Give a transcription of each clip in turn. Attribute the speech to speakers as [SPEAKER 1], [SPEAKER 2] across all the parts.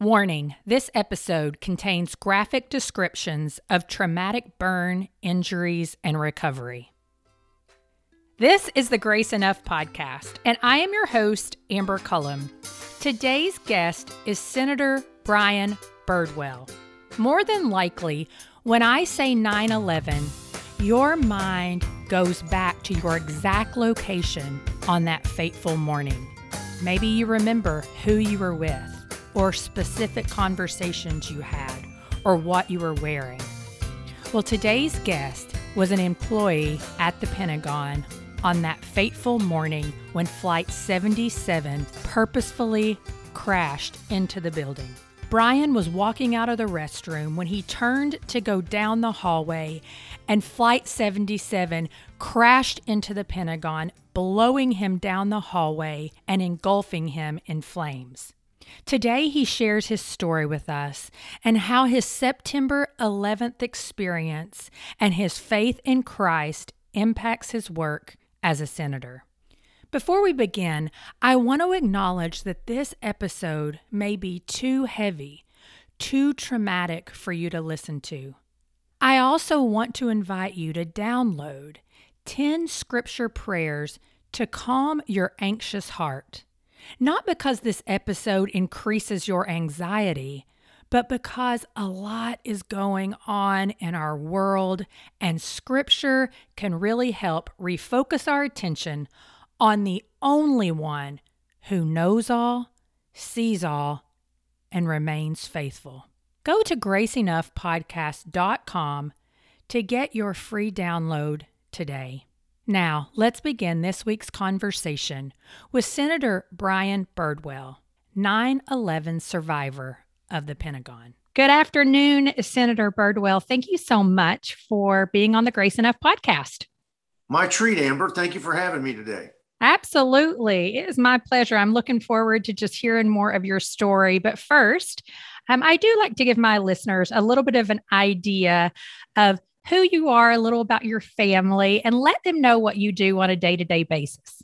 [SPEAKER 1] Warning this episode contains graphic descriptions of traumatic burn, injuries, and recovery. This is the Grace Enough podcast, and I am your host, Amber Cullum. Today's guest is Senator Brian Birdwell. More than likely, when I say 9 11, your mind goes back to your exact location on that fateful morning. Maybe you remember who you were with or specific conversations you had, or what you were wearing. Well, today's guest was an employee at the Pentagon on that fateful morning when Flight 77 purposefully crashed into the building. Brian was walking out of the restroom when he turned to go down the hallway, and Flight 77 crashed into the Pentagon, blowing him down the hallway and engulfing him in flames. Today, he shares his story with us and how his September 11th experience and his faith in Christ impacts his work as a senator. Before we begin, I want to acknowledge that this episode may be too heavy, too traumatic for you to listen to. I also want to invite you to download 10 scripture prayers to calm your anxious heart. Not because this episode increases your anxiety, but because a lot is going on in our world, and Scripture can really help refocus our attention on the only one who knows all, sees all, and remains faithful. Go to graceenoughpodcast.com to get your free download today. Now, let's begin this week's conversation with Senator Brian Birdwell, 9 11 survivor of the Pentagon. Good afternoon, Senator Birdwell. Thank you so much for being on the Grace Enough podcast.
[SPEAKER 2] My treat, Amber. Thank you for having me today.
[SPEAKER 1] Absolutely. It is my pleasure. I'm looking forward to just hearing more of your story. But first, um, I do like to give my listeners a little bit of an idea of who you are, a little about your family, and let them know what you do on a day to day basis.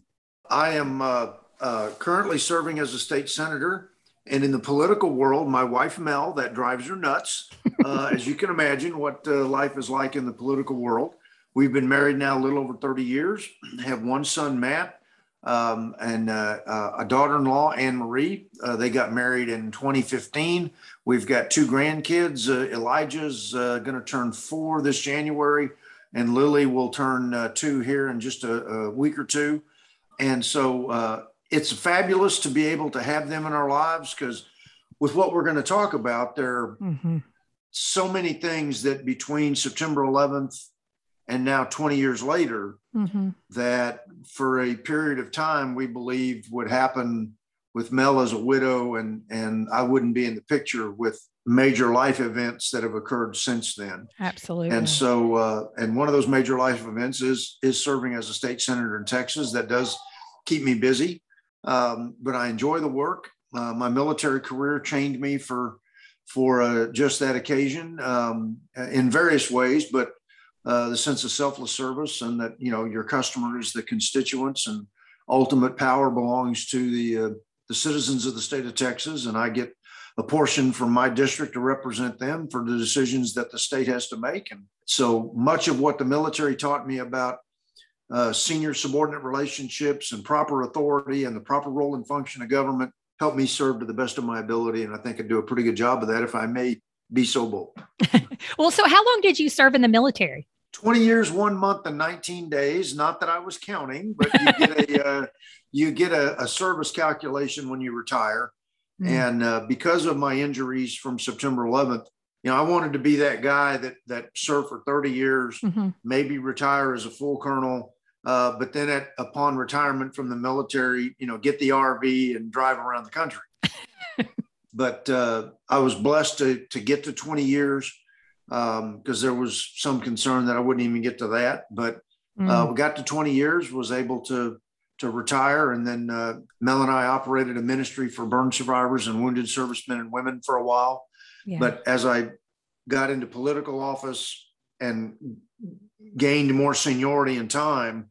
[SPEAKER 2] I am uh, uh, currently serving as a state senator. And in the political world, my wife Mel, that drives her nuts. Uh, as you can imagine, what uh, life is like in the political world. We've been married now a little over 30 years, have one son, Matt, um, and uh, uh, a daughter-in-law, Anne Marie. Uh, they got married in 2015. We've got two grandkids. Uh, Elijah's uh, going to turn four this January, and Lily will turn uh, two here in just a, a, week or two. And so it's fabulous to be able to have them in our lives because with what we're going to talk about, there are mm-hmm. so many things that between September 11th and now 20 years later mm-hmm. that for a period of time we believed would happen with Mel as a widow and and I wouldn't be in the picture with major life events that have occurred since then.
[SPEAKER 1] Absolutely.
[SPEAKER 2] And so uh, and one of those major life events is is serving as a state senator in Texas. That does keep me busy, um, but I enjoy the work. Uh, my military career chained me for for uh, just that occasion um, in various ways, but uh, the sense of selfless service and that you know your customer is the constituents and ultimate power belongs to the uh, the citizens of the state of Texas and I get a portion from my district to represent them for the decisions that the state has to make and so much of what the military taught me about uh, senior subordinate relationships and proper authority and the proper role and function of government helped me serve to the best of my ability and I think I do a pretty good job of that if I may be so bold.
[SPEAKER 1] well, so how long did you serve in the military?
[SPEAKER 2] 20 years, one month, and 19 days. Not that I was counting, but you get a, uh, you get a, a, service calculation when you retire. Mm-hmm. And uh, because of my injuries from September 11th, you know, I wanted to be that guy that that served for 30 years, mm-hmm. maybe retire as a full colonel, uh, but then at upon retirement from the military, you know, get the RV and drive around the country. but uh, I was blessed to to get to 20 years because um, there was some concern that I wouldn't even get to that. But mm. uh, we got to 20 years, was able to to retire, and then uh, Mel and I operated a ministry for burn survivors and wounded servicemen and women for a while. Yeah. But as I got into political office and gained more seniority and time,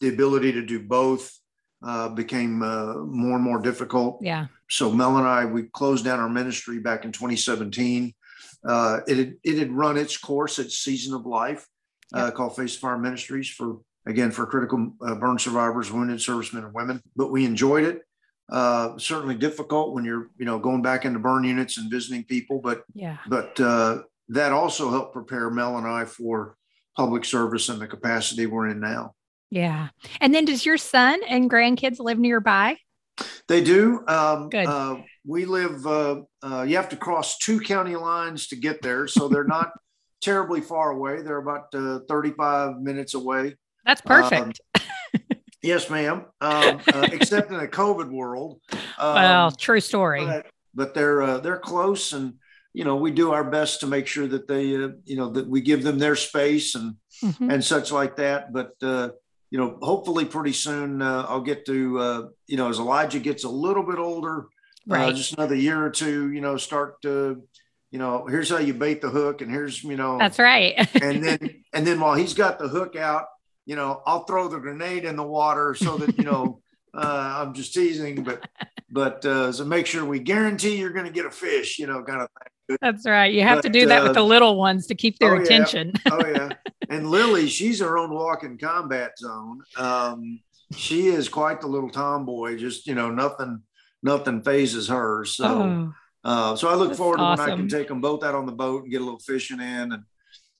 [SPEAKER 2] the ability to do both uh, became uh, more and more difficult.
[SPEAKER 1] Yeah.
[SPEAKER 2] So Mel and I, we closed down our ministry back in 2017. Uh, it had, it had run its course, its season of life, uh, called Face Fire Ministries for again for critical uh, burn survivors, wounded servicemen and women. But we enjoyed it. Uh, certainly difficult when you're you know going back into burn units and visiting people, but
[SPEAKER 1] yeah.
[SPEAKER 2] But uh, that also helped prepare Mel and I for public service and the capacity we're in now.
[SPEAKER 1] Yeah. And then does your son and grandkids live nearby?
[SPEAKER 2] They do. Um, Good. Uh, we live, uh, uh, you have to cross two county lines to get there. So they're not terribly far away. They're about uh, 35 minutes away.
[SPEAKER 1] That's perfect.
[SPEAKER 2] Um, yes, ma'am. Um, uh, except in a COVID world.
[SPEAKER 1] Um, well, true story.
[SPEAKER 2] But, but they're, uh, they're close and, you know, we do our best to make sure that they, you know, that we give them their space and, mm-hmm. and such like that. But, you know, hopefully pretty soon uh, I'll get to, uh, you know, as Elijah gets a little bit older, uh, right. uh, just another year or two, you know, start to, you know, here's how you bait the hook, and here's, you know,
[SPEAKER 1] that's right.
[SPEAKER 2] and then, and then while he's got the hook out, you know, I'll throw the grenade in the water so that you know, uh, I'm just teasing, but, but uh, so make sure we guarantee you're going to get a fish, you know, kind of thing.
[SPEAKER 1] That's right. You have but, to do that uh, with the little ones to keep their
[SPEAKER 2] oh,
[SPEAKER 1] attention.
[SPEAKER 2] Yeah. Oh yeah. And Lily, she's her own walking combat zone. Um, she is quite the little tomboy. Just you know, nothing, nothing phases her. So, oh, uh, so I look forward to awesome. when I can take them both out on the boat and get a little fishing in and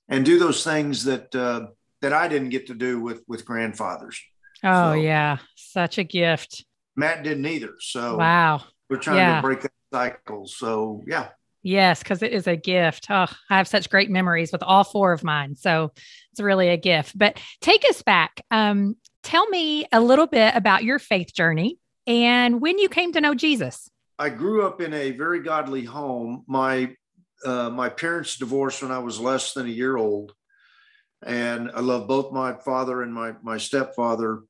[SPEAKER 2] and do those things that uh, that I didn't get to do with with grandfathers.
[SPEAKER 1] Oh so, yeah, such a gift.
[SPEAKER 2] Matt didn't either. So
[SPEAKER 1] wow,
[SPEAKER 2] we're trying yeah. to break that cycle. So yeah.
[SPEAKER 1] Yes, because it is a gift. Oh, I have such great memories with all four of mine. So it's really a gift. But take us back. Um, tell me a little bit about your faith journey and when you came to know Jesus.
[SPEAKER 2] I grew up in a very godly home. My uh, my parents divorced when I was less than a year old, and I love both my father and my my stepfather.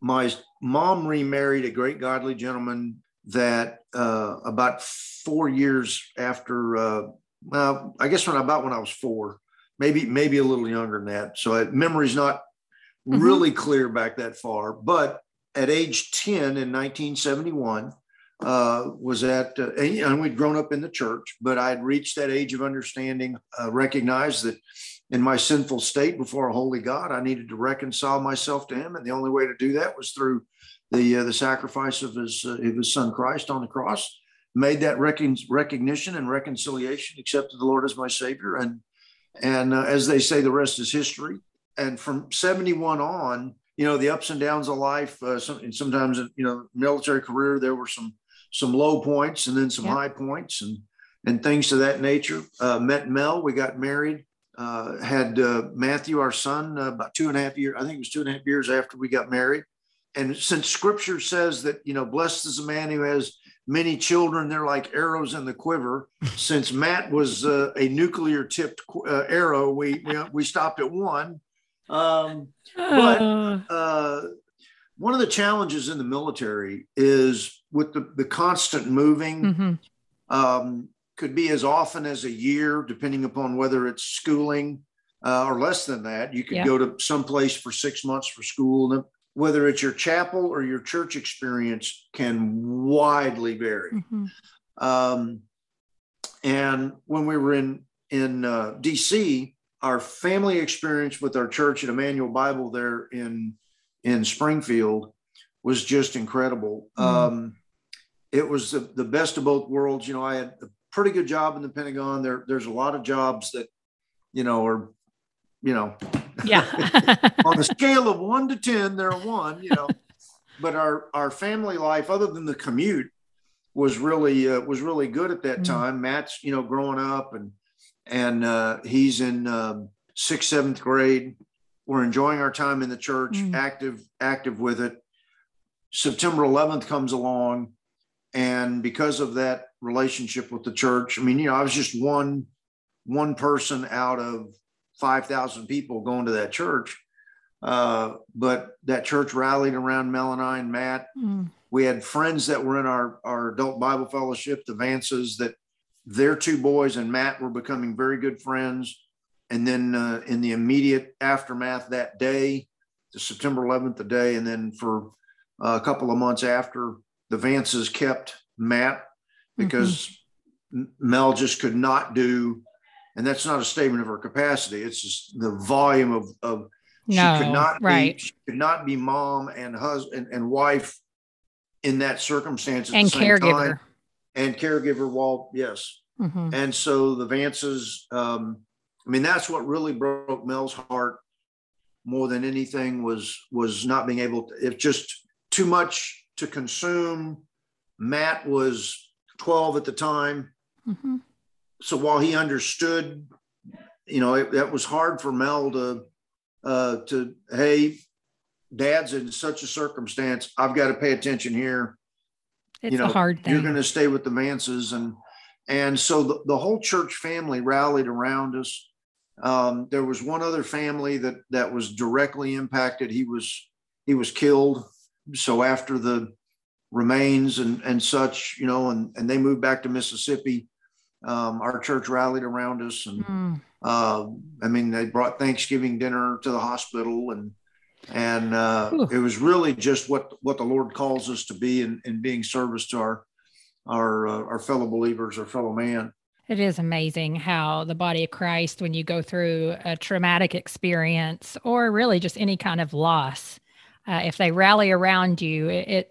[SPEAKER 2] My mom remarried a great godly gentleman that uh, about four years after, uh, well, I guess when about when I was four, maybe maybe a little younger than that. So I, memory's not mm-hmm. really clear back that far. But at age ten in 1971, uh, was at uh, and we'd grown up in the church, but I'd reached that age of understanding, uh, recognized that in my sinful state before a holy God, I needed to reconcile myself to Him, and the only way to do that was through the uh, the sacrifice of his uh, of his son Christ on the cross, made that recon- recognition and reconciliation, accepted the Lord as my Savior, and and uh, as they say, the rest is history. And from seventy one on, you know, the ups and downs of life. Uh, some, and sometimes, you know, military career, there were some some low points and then some yeah. high points and and things to that nature. Uh, met Mel, we got married. Uh, had Matthew, our son, about two and a half years. I think it was two and a half years after we got married and since scripture says that you know blessed is a man who has many children they're like arrows in the quiver since matt was uh, a nuclear tipped uh, arrow we, we, we stopped at one um, but uh, one of the challenges in the military is with the, the constant moving mm-hmm. um, could be as often as a year depending upon whether it's schooling uh, or less than that you could yeah. go to some place for six months for school And whether it's your chapel or your church experience can widely vary. Mm-hmm. Um, and when we were in in uh, DC, our family experience with our church at Immanuel Bible there in in Springfield was just incredible. Mm-hmm. Um, it was the, the best of both worlds. You know, I had a pretty good job in the Pentagon. There, there's a lot of jobs that, you know, are you know,
[SPEAKER 1] yeah.
[SPEAKER 2] on a scale of one to 10, they're one, you know, but our, our family life, other than the commute was really, uh, was really good at that mm time. Matt's, you know, growing up and, and, uh, he's in, um, sixth, seventh grade. We're enjoying our time in the church, mm active, active with it. September 11th comes along. And because of that relationship with the church, I mean, you know, I was just one one person out of 5,000 people going to that church. Uh, but that church rallied around Mel and I and Matt. Mm. We had friends that were in our, our adult Bible fellowship, the Vances, that their two boys and Matt were becoming very good friends. And then uh, in the immediate aftermath that day, the September 11th, the day, and then for uh, a couple of months after, the Vances kept Matt because mm-hmm. Mel just could not do, and that's not a statement of her capacity. It's just the volume of, of
[SPEAKER 1] no,
[SPEAKER 2] she could not
[SPEAKER 1] right.
[SPEAKER 2] be, she could not be mom and husband and wife in that circumstance
[SPEAKER 1] and caregiver time.
[SPEAKER 2] And caregiver. While yes, mm-hmm. and so the Vances. Um, I mean, that's what really broke Mel's heart more than anything was was not being able to. If just too much to consume. Matt was 12 at the time. Mm-hmm. So while he understood, you know, it, that was hard for Mel to, uh, to, hey, dad's in such a circumstance. I've got to pay attention here.
[SPEAKER 1] It's you know, a hard thing.
[SPEAKER 2] You're going to stay with the Vances. And, and so the, the whole church family rallied around us. Um, there was one other family that, that was directly impacted. He was, he was killed. So after the remains and, and such, you know, and, and they moved back to Mississippi. Um, our church rallied around us. And mm. uh, I mean, they brought Thanksgiving dinner to the hospital and, and uh, it was really just what, what the Lord calls us to be in, in being service to our, our, uh, our fellow believers, our fellow man.
[SPEAKER 1] It is amazing how the body of Christ, when you go through a traumatic experience or really just any kind of loss, uh, if they rally around you, it,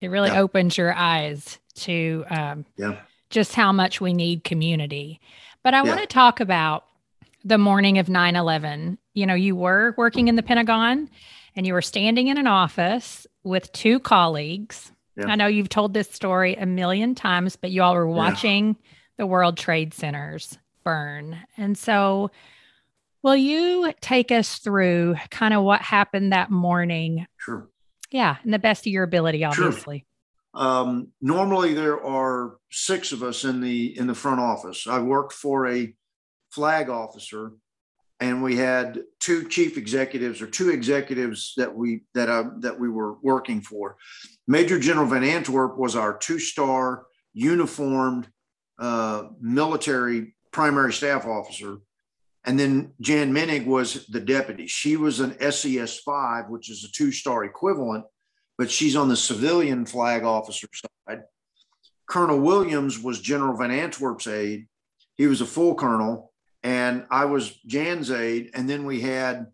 [SPEAKER 1] it really yeah. opens your eyes to um,
[SPEAKER 2] yeah.
[SPEAKER 1] just how much we need community. But I yeah. want to talk about the morning of 9 11. You know, you were working in the Pentagon and you were standing in an office with two colleagues. Yeah. I know you've told this story a million times, but you all were watching the World Trade Centers burn. And so, will you take us through kind of what happened that morning?
[SPEAKER 2] Sure.
[SPEAKER 1] Yeah, and the best of your ability, obviously.
[SPEAKER 2] Sure. Um, normally, there are six of us in the in the front office. I worked for a flag officer, and we had two chief executives or two executives that we that uh, that we were working for. Major General Van Antwerp was our two star uniformed uh, military primary staff officer and then Jan Menig was the deputy. She was an SES 5, which is a two star equivalent, but she's on the civilian flag officer side. Colonel Williams was General Van Antwerp's aide. He was a full colonel, and I was Jan's aide. And then we had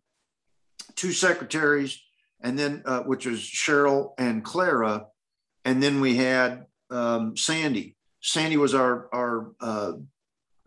[SPEAKER 2] two secretaries, and then uh, which was Cheryl and Clara, and then we had um, Sandy. Sandy was our our uh,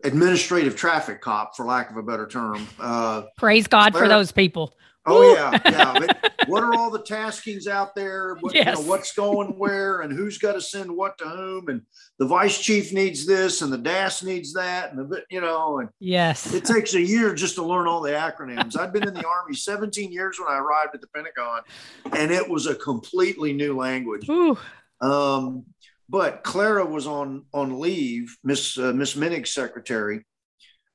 [SPEAKER 2] administrative traffic cop, for lack of a better term. Uh,
[SPEAKER 1] Praise God Claire, for those people.
[SPEAKER 2] Oh yeah, yeah. But what are all the taskings out there? What, yes. you know, what's going where, and who's got to send what to whom, and the vice chief needs this, and the DAS needs that, and the you know, and
[SPEAKER 1] yes,
[SPEAKER 2] it takes a year just to learn all the acronyms. I'd been in the army 17 years when I arrived at the Pentagon, and it was a completely new language. Um, but Clara was on on leave, Miss uh, Miss Menig's secretary,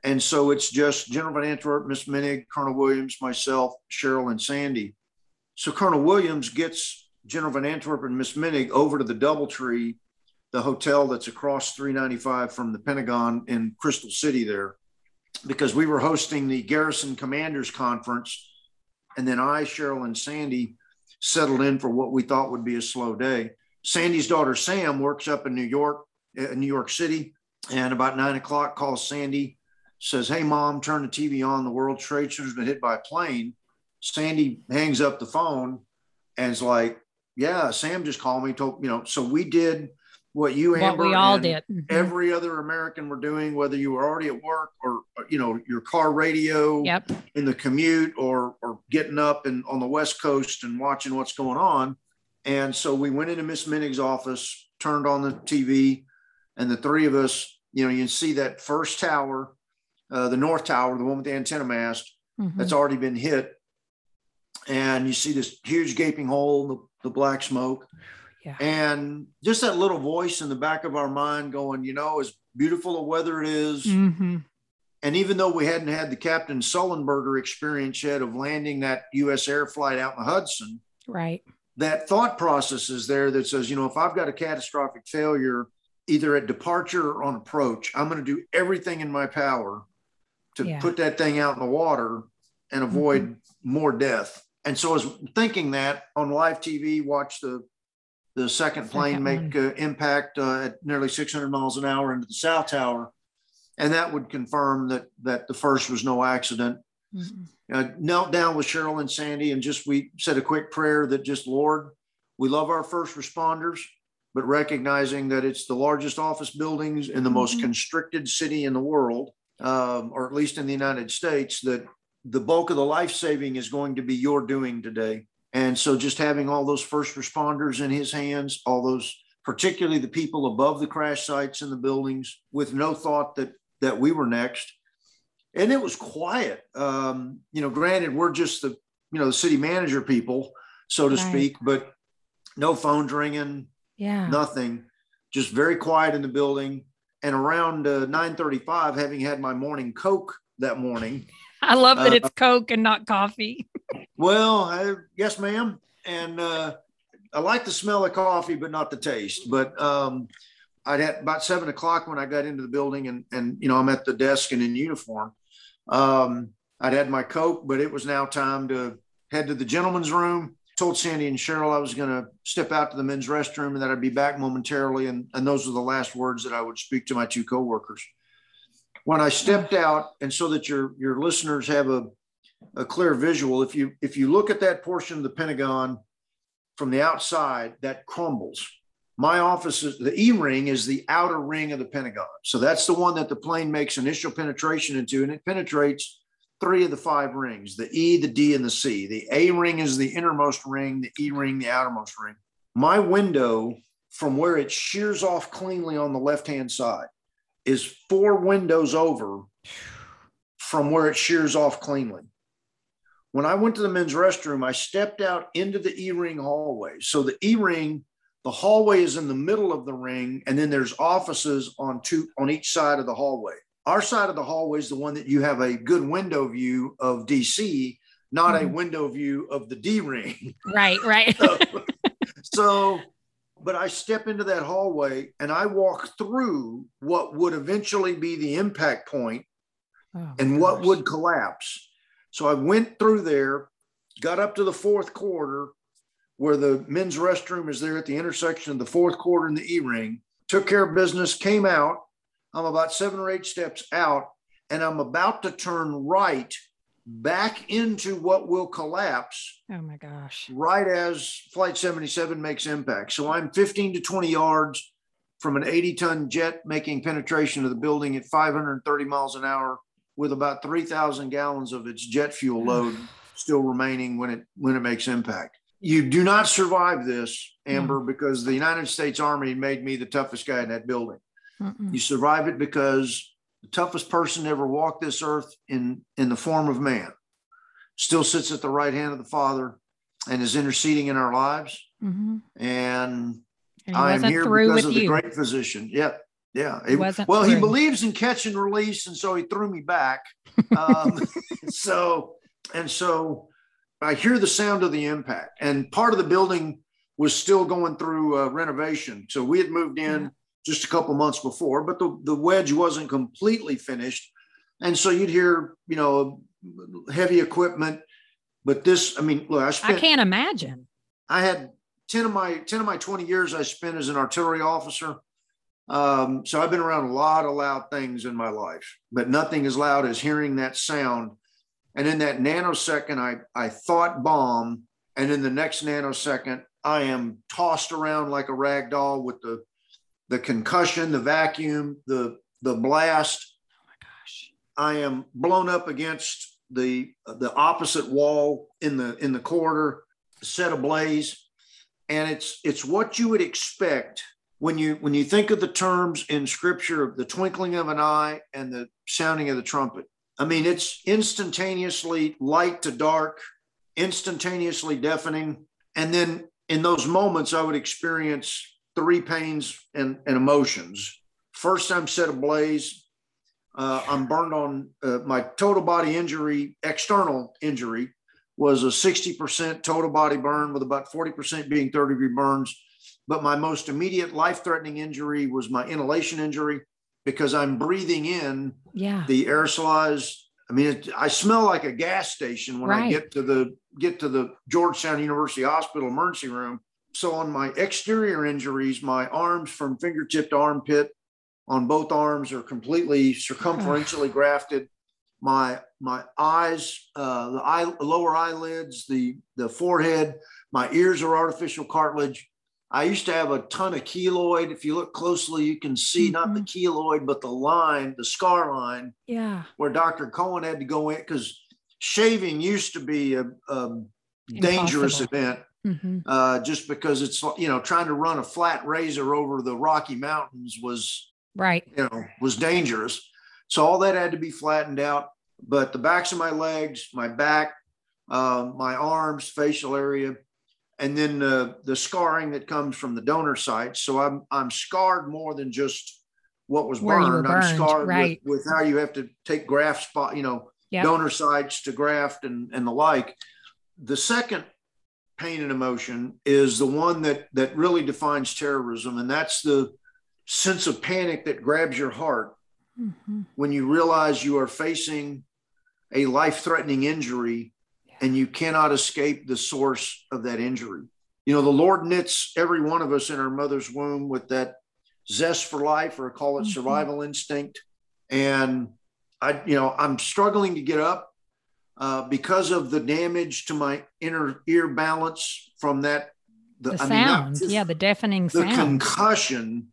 [SPEAKER 2] and so it's just General Van Antwerp, Miss Menig, Colonel Williams, myself, Cheryl, and Sandy. So Colonel Williams gets General Van Antwerp and Miss Menig over to the DoubleTree, the hotel that's across 395 from the Pentagon in Crystal City there, because we were hosting the Garrison Commanders Conference, and then I, Cheryl, and Sandy settled in for what we thought would be a slow day. Sandy's daughter Sam works up in New York, in New York City, and about nine o'clock calls Sandy, says, "Hey mom, turn the TV on. The World Trade Center's been hit by a plane." Sandy hangs up the phone and is like, "Yeah, Sam just called me. Told you know." So we did what you,
[SPEAKER 1] what
[SPEAKER 2] Amber,
[SPEAKER 1] we all did.
[SPEAKER 2] Mm-hmm. Every other American were doing, whether you were already at work or you know your car radio
[SPEAKER 1] yep.
[SPEAKER 2] in the commute or or getting up and on the West Coast and watching what's going on and so we went into Miss Menig's office, turned on the TV, and the three of us, you know, you can see that first tower, uh, the North Tower, the one with the antenna mast, mm-hmm. that's already been hit. And you see this huge gaping hole, the, the black smoke. Yeah. And just that little voice in the back of our mind going, you know, as beautiful a weather it is, mm-hmm. And even though we hadn't had the Captain Sullenberger experience yet of landing that U.S. air flight out in the Hudson,
[SPEAKER 1] right?
[SPEAKER 2] That thought process is there that says, you know, if I've got a catastrophic failure, either at departure or on approach, I'm going to do everything in my power to yeah. put that thing out in the water and avoid mm-hmm. more death. And so I was thinking that on live TV, watch the the second plane second make uh, impact uh, at nearly 600 miles an hour into the South Tower, and that would confirm that that the first was no accident. Mm-hmm. Uh, knelt down with Cheryl and Sandy, and just we said a quick prayer that just Lord, we love our first responders, but recognizing that it's the largest office buildings in the mm-hmm. most constricted city in the world, um, or at least in the United States, that the bulk of the life saving is going to be your doing today. And so just having all those first responders in his hands, all those, particularly the people above the crash sites in the buildings with no thought that, that we were next. And it was quiet. Um, you know, granted, we're just the, you know, the city manager people, so to right. speak, but no phones ringing,
[SPEAKER 1] yeah,
[SPEAKER 2] nothing, just very quiet in the building. And around uh, 9:35, having had my morning Coke that morning,
[SPEAKER 1] I love that uh, it's Coke and not coffee.
[SPEAKER 2] well, I, yes, ma'am. And uh, I like the smell of coffee, but not the taste. But um, I'd had about seven o'clock when I got into the building, and and you know I'm at the desk and in uniform. Um, I'd had my Coke, but it was now time to head to the gentleman's room. Told Sandy and Cheryl I was going to step out to the men's restroom and that I'd be back momentarily. And, and those were the last words that I would speak to my two coworkers when I stepped out, and so that your your listeners have a, a clear visual, if you if you look at that portion of the Pentagon from the outside, that crumbles. My office is the E ring is the outer ring of the Pentagon. So that's the one that the plane makes initial penetration into, and it penetrates three of the five rings the E, the D, and the C. The A ring is the innermost ring, the E ring, the outermost ring. My window from where it shears off cleanly on the left hand side is four windows over from where it shears off cleanly. When I went to the men's restroom, I stepped out into the E ring hallway. So the E ring, the hallway is in the middle of the ring, and then there's offices on two on each side of the hallway. Our side of the hallway is the one that you have a good window view of DC, not mm-hmm. a window view of the D ring.
[SPEAKER 1] Right, right.
[SPEAKER 2] so, so but I step into that hallway and I walk through what would eventually be the impact point oh, and what would collapse. So I went through there, got up to the fourth quarter where the men's restroom is there at the intersection of the fourth quarter and the E ring, took care of business, came out. I'm about seven or eight steps out, and I'm about to turn right back into what will collapse.
[SPEAKER 1] Oh my gosh.
[SPEAKER 2] Right as Flight 77 makes impact. So I'm 15 to 20 yards from an 80 ton jet making penetration of the building at 530 miles an hour with about 3,000 gallons of its jet fuel load still remaining when it when it makes impact. You do not survive this, Amber, mm. because the United States Army made me the toughest guy in that building. Mm-mm. You survive it because the toughest person ever walked this earth in, in the form of man, still sits at the right hand of the Father and is interceding in our lives. Mm-hmm. And, and I am here because of the great physician. Yeah. Yeah. It, well, through. he believes in catch and release. And so he threw me back. Um, so, and so I hear the sound of the impact. And part of the building was still going through uh, renovation. So we had moved in. Yeah just a couple months before, but the, the wedge wasn't completely finished. And so you'd hear, you know, heavy equipment. But this, I mean, look, I spent,
[SPEAKER 1] I can't imagine.
[SPEAKER 2] I had 10 of my 10 of my 20 years I spent as an artillery officer. Um, so I've been around a lot of loud things in my life, but nothing as loud as hearing that sound. And in that nanosecond, I, I thought bomb. And in the next nanosecond, I am tossed around like a rag doll with the the concussion, the vacuum, the the blast.
[SPEAKER 1] Oh my gosh!
[SPEAKER 2] I am blown up against the the opposite wall in the in the corridor, set ablaze, and it's it's what you would expect when you when you think of the terms in Scripture of the twinkling of an eye and the sounding of the trumpet. I mean, it's instantaneously light to dark, instantaneously deafening, and then in those moments, I would experience three pains and, and emotions. First, I'm set ablaze. Uh, I'm burned on uh, my total body injury, external injury was a 60% total body burn with about 40% being third degree burns. But my most immediate life threatening injury was my inhalation injury because I'm breathing in
[SPEAKER 1] yeah.
[SPEAKER 2] the aerosolized. I mean, it, I smell like a gas station when
[SPEAKER 1] Right.
[SPEAKER 2] I get to the get to the Georgetown University Hospital emergency room. So on my exterior injuries, my arms from fingertip to armpit on both arms are completely circumferentially grafted. My my eyes, uh, the eye, lower eyelids, the the forehead, my ears are artificial cartilage. I used to have a ton of keloid. If you look closely, you can see not the keloid, but the line, the scar line,
[SPEAKER 1] Yeah.
[SPEAKER 2] where Dr. Cohen had to go in because shaving used to be a, a dangerous event
[SPEAKER 1] hmm
[SPEAKER 2] uh, just because it's you know trying to run a flat razor over the Rocky Mountains was
[SPEAKER 1] Right.
[SPEAKER 2] you know was dangerous. So all that had to be flattened out. But the backs of my legs, my back, um, my arms, facial area, and then uh, the scarring that comes from the donor site. So I'm I'm scarred more than just what was
[SPEAKER 1] were
[SPEAKER 2] burned. I'm scarred
[SPEAKER 1] right.
[SPEAKER 2] with, with how you have to take graft spot, you know,
[SPEAKER 1] Yep.
[SPEAKER 2] donor sites to graft and, and the like. The second pain and emotion is the one that that really defines terrorism, and that's the sense of panic that grabs your heart
[SPEAKER 1] hmm
[SPEAKER 2] when you realize you are facing a life-threatening injury and you cannot escape the source of that injury. You know, the Lord knits every one of us in our mother's womb with that zest for life, or call it
[SPEAKER 1] Mhm.
[SPEAKER 2] survival instinct. And I, you know, I'm struggling to get up uh, because of the damage to my inner ear balance from that.
[SPEAKER 1] The,
[SPEAKER 2] I
[SPEAKER 1] sound.
[SPEAKER 2] just
[SPEAKER 1] yeah. The deafening
[SPEAKER 2] the
[SPEAKER 1] sound.
[SPEAKER 2] concussion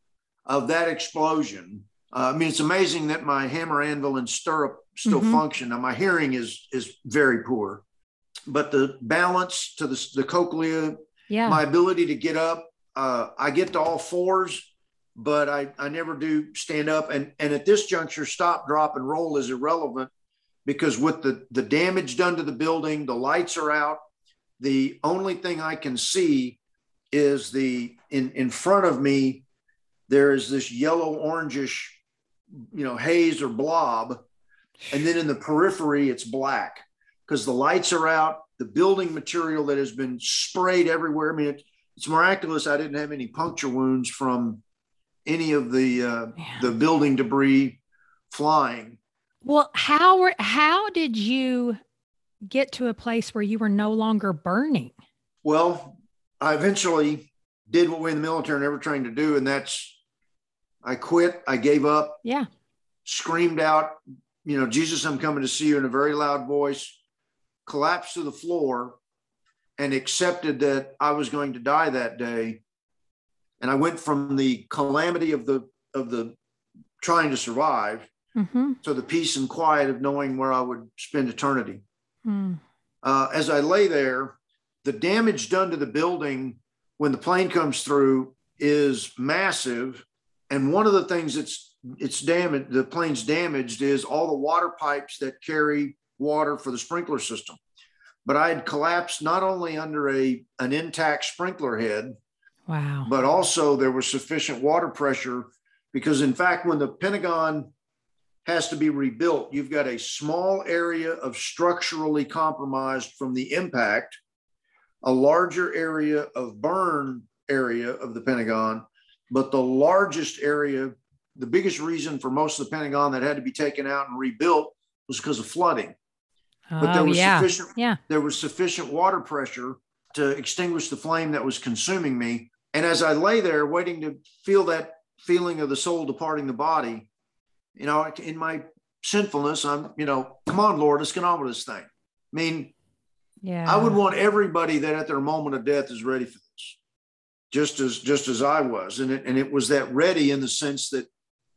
[SPEAKER 2] of that explosion. Uh, I mean, it's amazing that my hammer, anvil, and stirrup still
[SPEAKER 1] Mhm.
[SPEAKER 2] function. Now, my hearing is is very poor, but the balance to the, the cochlea,
[SPEAKER 1] yeah.
[SPEAKER 2] my ability to get up, uh, I get to all fours, but I, I never do stand up. And, and at this juncture, stop, drop, and roll is irrelevant because with the, the damage done to the building, the lights are out. The only thing I can see is the in, in front of me, there is this yellow orangish, you know, haze or blob. And then in the periphery, it's black because the lights are out. The building material that has been sprayed everywhere. I mean, it, it's miraculous I didn't have any puncture wounds from any of the uh, the building debris flying.
[SPEAKER 1] Well, how were how did you get to a place where you were no longer burning?
[SPEAKER 2] Well, I eventually did what we in the military never trained to do, and that's I quit. I gave up.
[SPEAKER 1] Yeah.
[SPEAKER 2] Screamed out, you know, Jesus, I'm coming to see you in a very loud voice. Collapsed to the floor, and accepted that I was going to die that day. And I went from the calamity of the of the trying to survive
[SPEAKER 1] Mm-hmm.
[SPEAKER 2] to the peace and quiet of knowing where I would spend eternity.
[SPEAKER 1] Mm.
[SPEAKER 2] uh, as I lay there, the damage done to the building when the plane comes through is massive. And one of the things that's it's damaged, the plane's damaged is all the water pipes that carry water for the sprinkler system. But I had collapsed not only under a an intact sprinkler head,
[SPEAKER 1] Wow.
[SPEAKER 2] but also there was sufficient water pressure because in fact when the pentagon has to be rebuilt you've got a small area of structurally compromised from the impact a larger area of burn area of the pentagon but the largest area the biggest reason for most of the pentagon that had to be taken out and rebuilt was because of flooding but there
[SPEAKER 1] oh
[SPEAKER 2] was
[SPEAKER 1] yeah.
[SPEAKER 2] sufficient
[SPEAKER 1] Yeah.
[SPEAKER 2] there was sufficient water pressure to extinguish the flame that was consuming me. And as I lay there waiting to feel that feeling of the soul departing the body, you know, in my sinfulness, I'm, you know, come on, Lord, let's get on with this thing. I mean,
[SPEAKER 1] Yeah.
[SPEAKER 2] I would want everybody that at their moment of death is ready for this, just as just as I was. And it and it was that ready in the sense that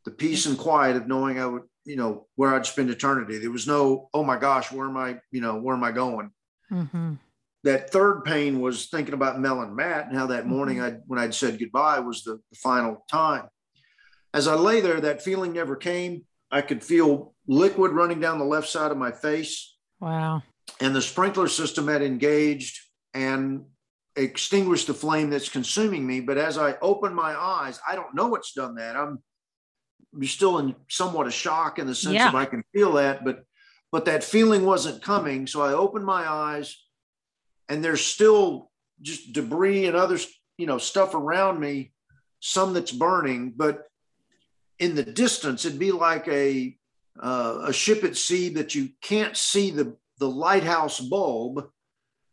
[SPEAKER 2] the peace and quiet of knowing I would, you know, where I'd spend eternity. There was no, oh my gosh, where am I, you know, where am I going?
[SPEAKER 1] Mm-hmm.
[SPEAKER 2] that third pain was thinking about Mel and Matt and how that morning I when I'd said goodbye was the, the final time. As I lay there, that feeling never came. I could feel liquid running down the left side of my face,
[SPEAKER 1] Wow.
[SPEAKER 2] and the sprinkler system had engaged and extinguished the flame that's consuming me. But as I open my eyes, I don't know what's done that. I'm still in somewhat a shock in the sense
[SPEAKER 1] Yeah.
[SPEAKER 2] of I can feel that, but but that feeling wasn't coming. So I opened my eyes, and there's still just debris and other you know stuff around me, some that's burning, but in the distance it'd be like a uh, a ship at sea that you can't see the the lighthouse bulb,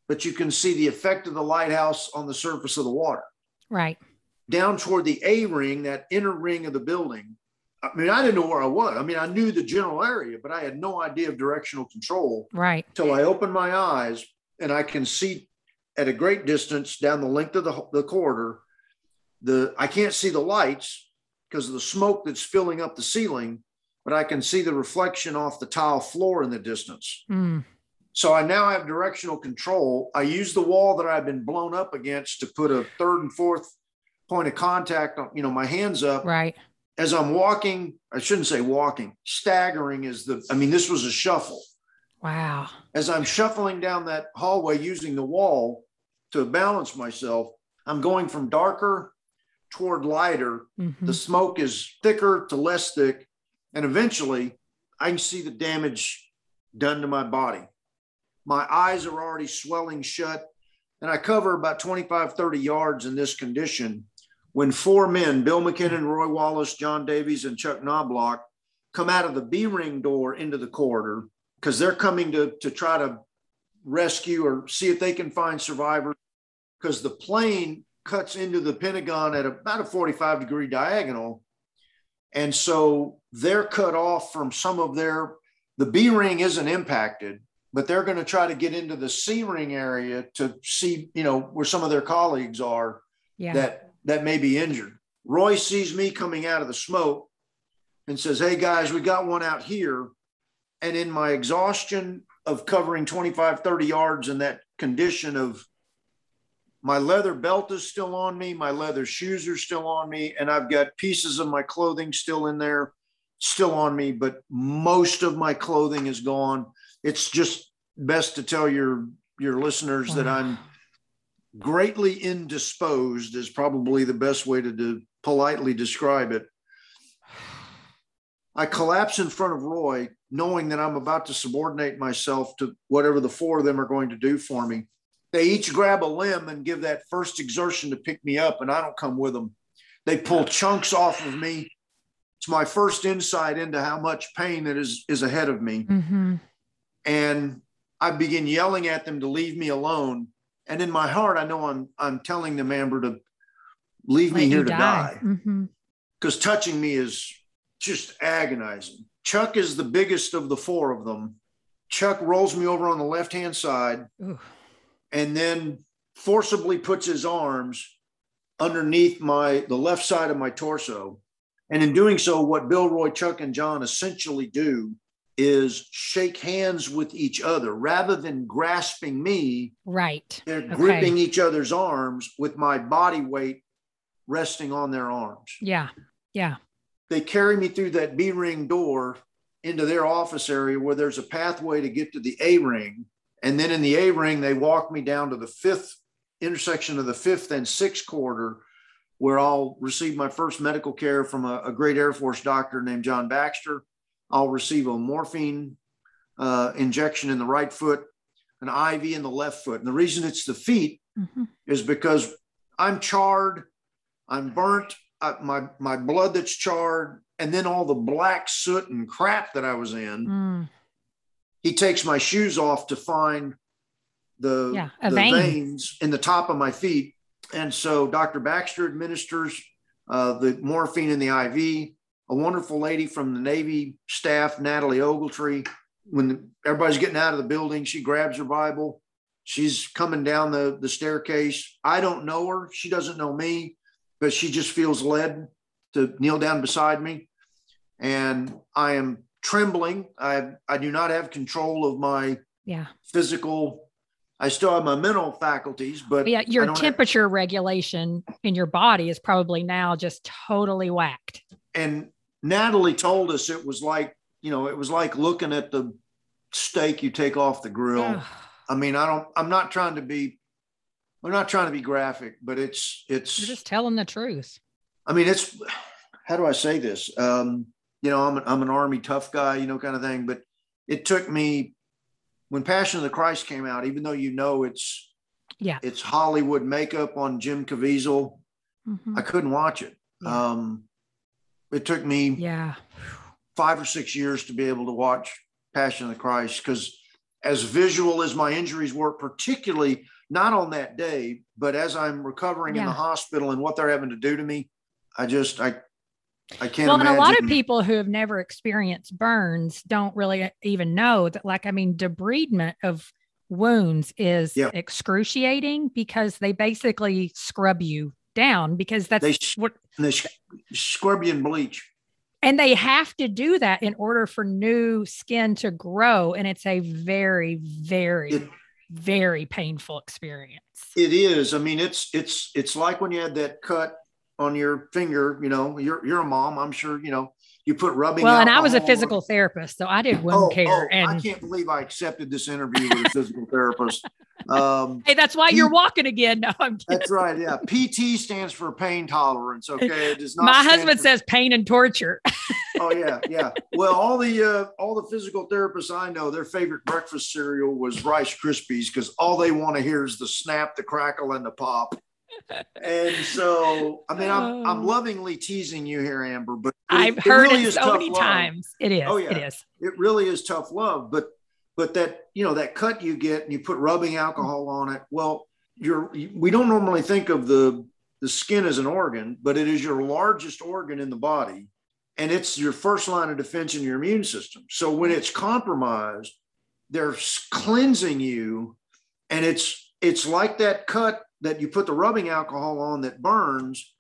[SPEAKER 2] but you can see the effect of the lighthouse on the surface of the water
[SPEAKER 1] Right.
[SPEAKER 2] down toward the A ring, that inner ring of the building. I mean, I didn't know where I was. I mean, I knew the general area, but I had no idea of directional control
[SPEAKER 1] Right.
[SPEAKER 2] until I opened my eyes and I can see at a great distance down the length of the, the corridor. The I can't see the lights because of the smoke that's filling up the ceiling, but I can see the reflection off the tile floor in the distance.
[SPEAKER 1] Mm.
[SPEAKER 2] So I now have directional control. I use the wall that I've been blown up against to put a third and fourth point of contact on, you know, my hands up.
[SPEAKER 1] Right.
[SPEAKER 2] As I'm walking, I shouldn't say walking, staggering is the, I mean, this was a shuffle.
[SPEAKER 1] Wow.
[SPEAKER 2] As I'm shuffling down that hallway using the wall to balance myself, I'm going from darker toward lighter.
[SPEAKER 1] Mhm.
[SPEAKER 2] The smoke is thicker to less thick. And eventually I can see the damage done to my body. My eyes are already swelling shut. And I cover about 25, 30 yards in this condition when four men, Bill McKinnon, Roy Wallace, John Davies, and Chuck Knobloch, come out of the B ring door into the corridor because they're coming to, to try to rescue or see if they can find survivors because the plane cuts into the Pentagon at about a 45 degree diagonal. And so they're cut off from some of their, the B ring isn't impacted, but they're going to try to get into the C ring area to see, you know, where some of their colleagues are
[SPEAKER 1] Yeah.
[SPEAKER 2] that that may be injured. Roy sees me coming out of the smoke and says, Hey guys, we got one out here. And in my exhaustion of covering 25, 30 yards in that condition of my leather belt is still on me, my leather shoes are still on me, and I've got pieces of my clothing still in there, still on me, but most of my clothing is gone. It's just best to tell your your listeners that I'm greatly indisposed is probably the best way to do, politely describe it. I collapse in front of Roy, knowing that I'm about to subordinate myself to whatever the four of them are going to do for me. They each grab a limb and give that first exertion to pick me up, and I don't come with them. They pull chunks off of me. It's my first insight into how much pain that is, is ahead of me.
[SPEAKER 1] hmm
[SPEAKER 2] And I begin yelling at them to leave me alone. And in my heart, I know I'm I'm telling them, Amber, to leave me here to die because touching me is just agonizing. Chuck is the biggest of the four of them. Chuck rolls me over on the left hand side
[SPEAKER 1] Ooh.
[SPEAKER 2] And then forcibly puts his arms underneath my the left side of my torso. And in doing so, what Bill, Roy, Chuck, and John essentially do is shake hands with each other rather than grasping me.
[SPEAKER 1] Right.
[SPEAKER 2] They're
[SPEAKER 1] Okay.
[SPEAKER 2] gripping each other's arms with my body weight resting on their arms
[SPEAKER 1] Yeah. Yeah.
[SPEAKER 2] they carry me through that B ring door into their office area where there's a pathway to get to the A ring. And then in the A ring, they walk me down to the fifth intersection of the fifth and sixth quarter, where I'll receive my first medical care from a, a great Air Force doctor named John Baxter. I'll receive a morphine uh, injection in the right foot, an IV in the left foot. And the reason it's the feet
[SPEAKER 1] hmm
[SPEAKER 2] is because I'm charred, I'm burnt, uh, my my blood that's charred, and then all the black soot and crap that I was in.
[SPEAKER 1] Mm.
[SPEAKER 2] He takes my shoes off to find the,
[SPEAKER 1] Yeah,
[SPEAKER 2] the
[SPEAKER 1] vein.
[SPEAKER 2] veins in the top of my feet, and so Dr. Baxter administers uh, the morphine in the IV. A wonderful lady from the Navy staff, Natalie Ogletree. When everybody's getting out of the building, she grabs her Bible. She's coming down the, the staircase. I don't know her. She doesn't know me, but she just feels led to kneel down beside me. And I am trembling. I, I do not have control of my
[SPEAKER 1] Yeah.
[SPEAKER 2] physical. I still have my mental faculties, but
[SPEAKER 1] Yeah. Your
[SPEAKER 2] don't have-
[SPEAKER 1] temperature regulation in your body is probably now just totally whacked.
[SPEAKER 2] and Natalie told us it was like, you know, it was like looking at the steak you take off the grill.
[SPEAKER 1] Ugh.
[SPEAKER 2] I mean, I don't, I'm not trying to be, I'm not trying to be graphic, but it's, it's,
[SPEAKER 1] You're just telling the truth.
[SPEAKER 2] I mean, it's, how do I say this? Um, you know, I'm, I'm an army tough guy, you know, kind of thing. But it took me when Passion of the Christ came out, even though you know it's
[SPEAKER 1] yeah,
[SPEAKER 2] it's Hollywood makeup on Jim Caviezel, mm-hmm. I couldn't watch it. Yeah. Um, it took me
[SPEAKER 1] yeah
[SPEAKER 2] five or six years to be able to watch Passion of the Christ because as visual as my injuries were, particularly not on that day, but as I'm recovering yeah. in the hospital and what they're having to do to me, I just I I can't.
[SPEAKER 1] Well,
[SPEAKER 2] imagine.
[SPEAKER 1] and a lot of people who have never experienced burns don't really even know that. Like, I mean, debridement of wounds is yeah. excruciating because they basically scrub you down because that's
[SPEAKER 2] they,
[SPEAKER 1] what
[SPEAKER 2] they scrub you in bleach.
[SPEAKER 1] And they have to do that in order for new skin to grow. And it's a very, very, it, very painful experience.
[SPEAKER 2] It is. I mean, it's it's it's like when you had that cut on your finger, you know, you're you're a mom, I'm sure, you know, you put rubbing.
[SPEAKER 1] Well, and I was a physical therapist, so I did wound oh, care. Oh, and
[SPEAKER 2] I can't believe I accepted this interview with a physical therapist. Um,
[SPEAKER 1] hey, that's why P- you're walking again. No, I'm
[SPEAKER 2] kidding. That's right. Yeah, PT stands for pain tolerance. Okay, it does not.
[SPEAKER 1] My husband for- says pain and torture.
[SPEAKER 2] oh yeah, yeah. Well, all the uh, all the physical therapists I know, their favorite breakfast cereal was Rice Krispies because all they want to hear is the snap, the crackle, and the pop and so I mean I'm I'm oh. lovingly teasing you here, Amber, but
[SPEAKER 1] I've
[SPEAKER 2] it,
[SPEAKER 1] heard it, really it so many love. times. It is.
[SPEAKER 2] Oh yeah,
[SPEAKER 1] it is.
[SPEAKER 2] It really is tough love, but but that you know that cut you get and you put rubbing alcohol on it. Well, you're we don't normally think of the the skin as an organ, but it is your largest organ in the body, and it's your first line of defense in your immune system. So when it's compromised, they're cleansing you, and it's it's like that cut that you put the rubbing alcohol on that burns,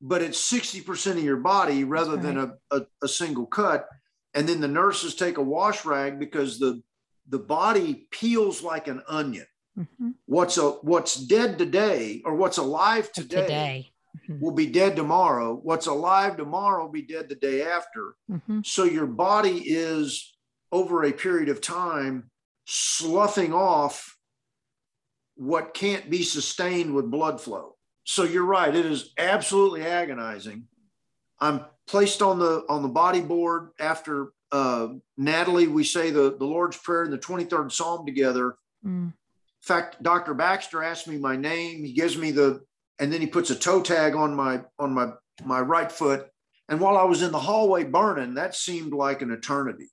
[SPEAKER 2] but it's 60% of your body rather right. than a, a, a, single cut. And then the nurses take a wash rag because the the body peels like an onion. Mm-hmm. What's a what's dead today or what's alive today,
[SPEAKER 1] today.
[SPEAKER 2] Mm-hmm. will be dead tomorrow. What's alive tomorrow will be dead the day after. Mm-hmm. So your body is over a period of time sloughing off what can't be sustained with blood flow. So you're right, it is absolutely agonizing. I'm placed on the on the body board after uh, Natalie. We say the the Lord's Prayer and the 23rd Psalm together. Mm. In fact, Dr. Baxter asked me my name. He gives me the and then he puts a toe tag on my on my my right foot. And while I was in the hallway burning, that seemed like an eternity.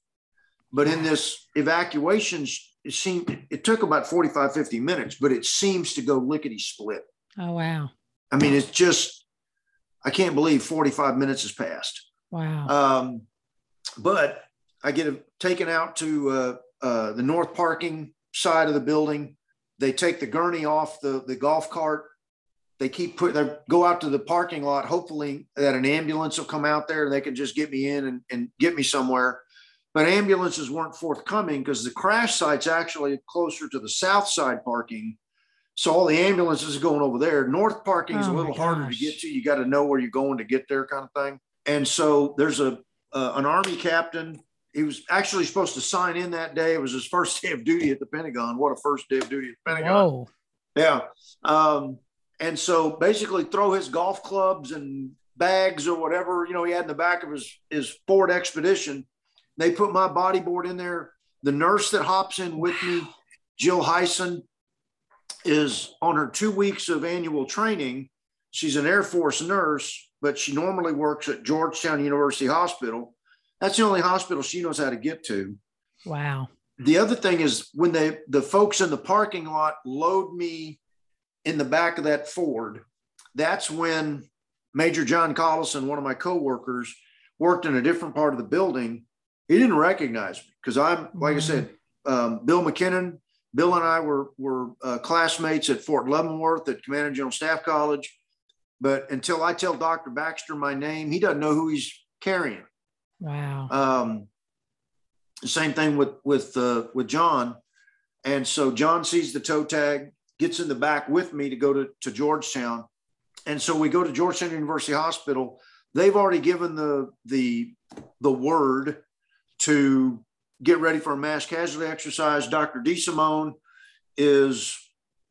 [SPEAKER 2] But in this evacuation it seemed it took about 45 50 minutes but it seems to go lickety split
[SPEAKER 1] oh wow.
[SPEAKER 2] I mean it's just i can't believe 45 minutes has passed.
[SPEAKER 1] Wow.
[SPEAKER 2] Um, but i get taken out to uh, uh, the north parking side of the building. They take the gurney off the, the golf cart. They keep put they go out to the parking lot. Hopefully that an ambulance will come out there and they can just get me in and, and get me somewhere but ambulances weren't forthcoming because the crash site's actually closer to the south side parking. So all the ambulances are going over there. North parking is oh a little harder to get to. You got to know where you're going to get there, kind of thing. And so there's a uh, an army captain. He was actually supposed to sign in that day. It was his first day of duty at the Pentagon. What a first day of duty at the Pentagon! Whoa. Yeah. Um, and so basically, throw his golf clubs and bags or whatever you know he had in the back of his his Ford Expedition they put my bodyboard in there. The nurse that hops in with me, Jill Hyson, is on her two weeks of annual training. She's an Air Force nurse, but she normally works at Georgetown University Hospital. That's the only hospital she knows how to get to.
[SPEAKER 1] Wow.
[SPEAKER 2] The other thing is when they the folks in the parking lot load me in the back of that Ford, that's when Major John Collison, one of my coworkers, worked in a different part of the building he didn't recognize me because I'm like I said, um, Bill McKinnon. Bill and I were were uh, classmates at Fort Leavenworth at Commanding General Staff College. But until I tell Dr. Baxter my name, he doesn't know who he's carrying.
[SPEAKER 1] Wow.
[SPEAKER 2] Um, same thing with with uh, with John. And so John sees the toe tag, gets in the back with me to go to, to Georgetown. And so we go to Georgetown University Hospital. They've already given the the the word to get ready for a mass casualty exercise. Dr. DeSimone is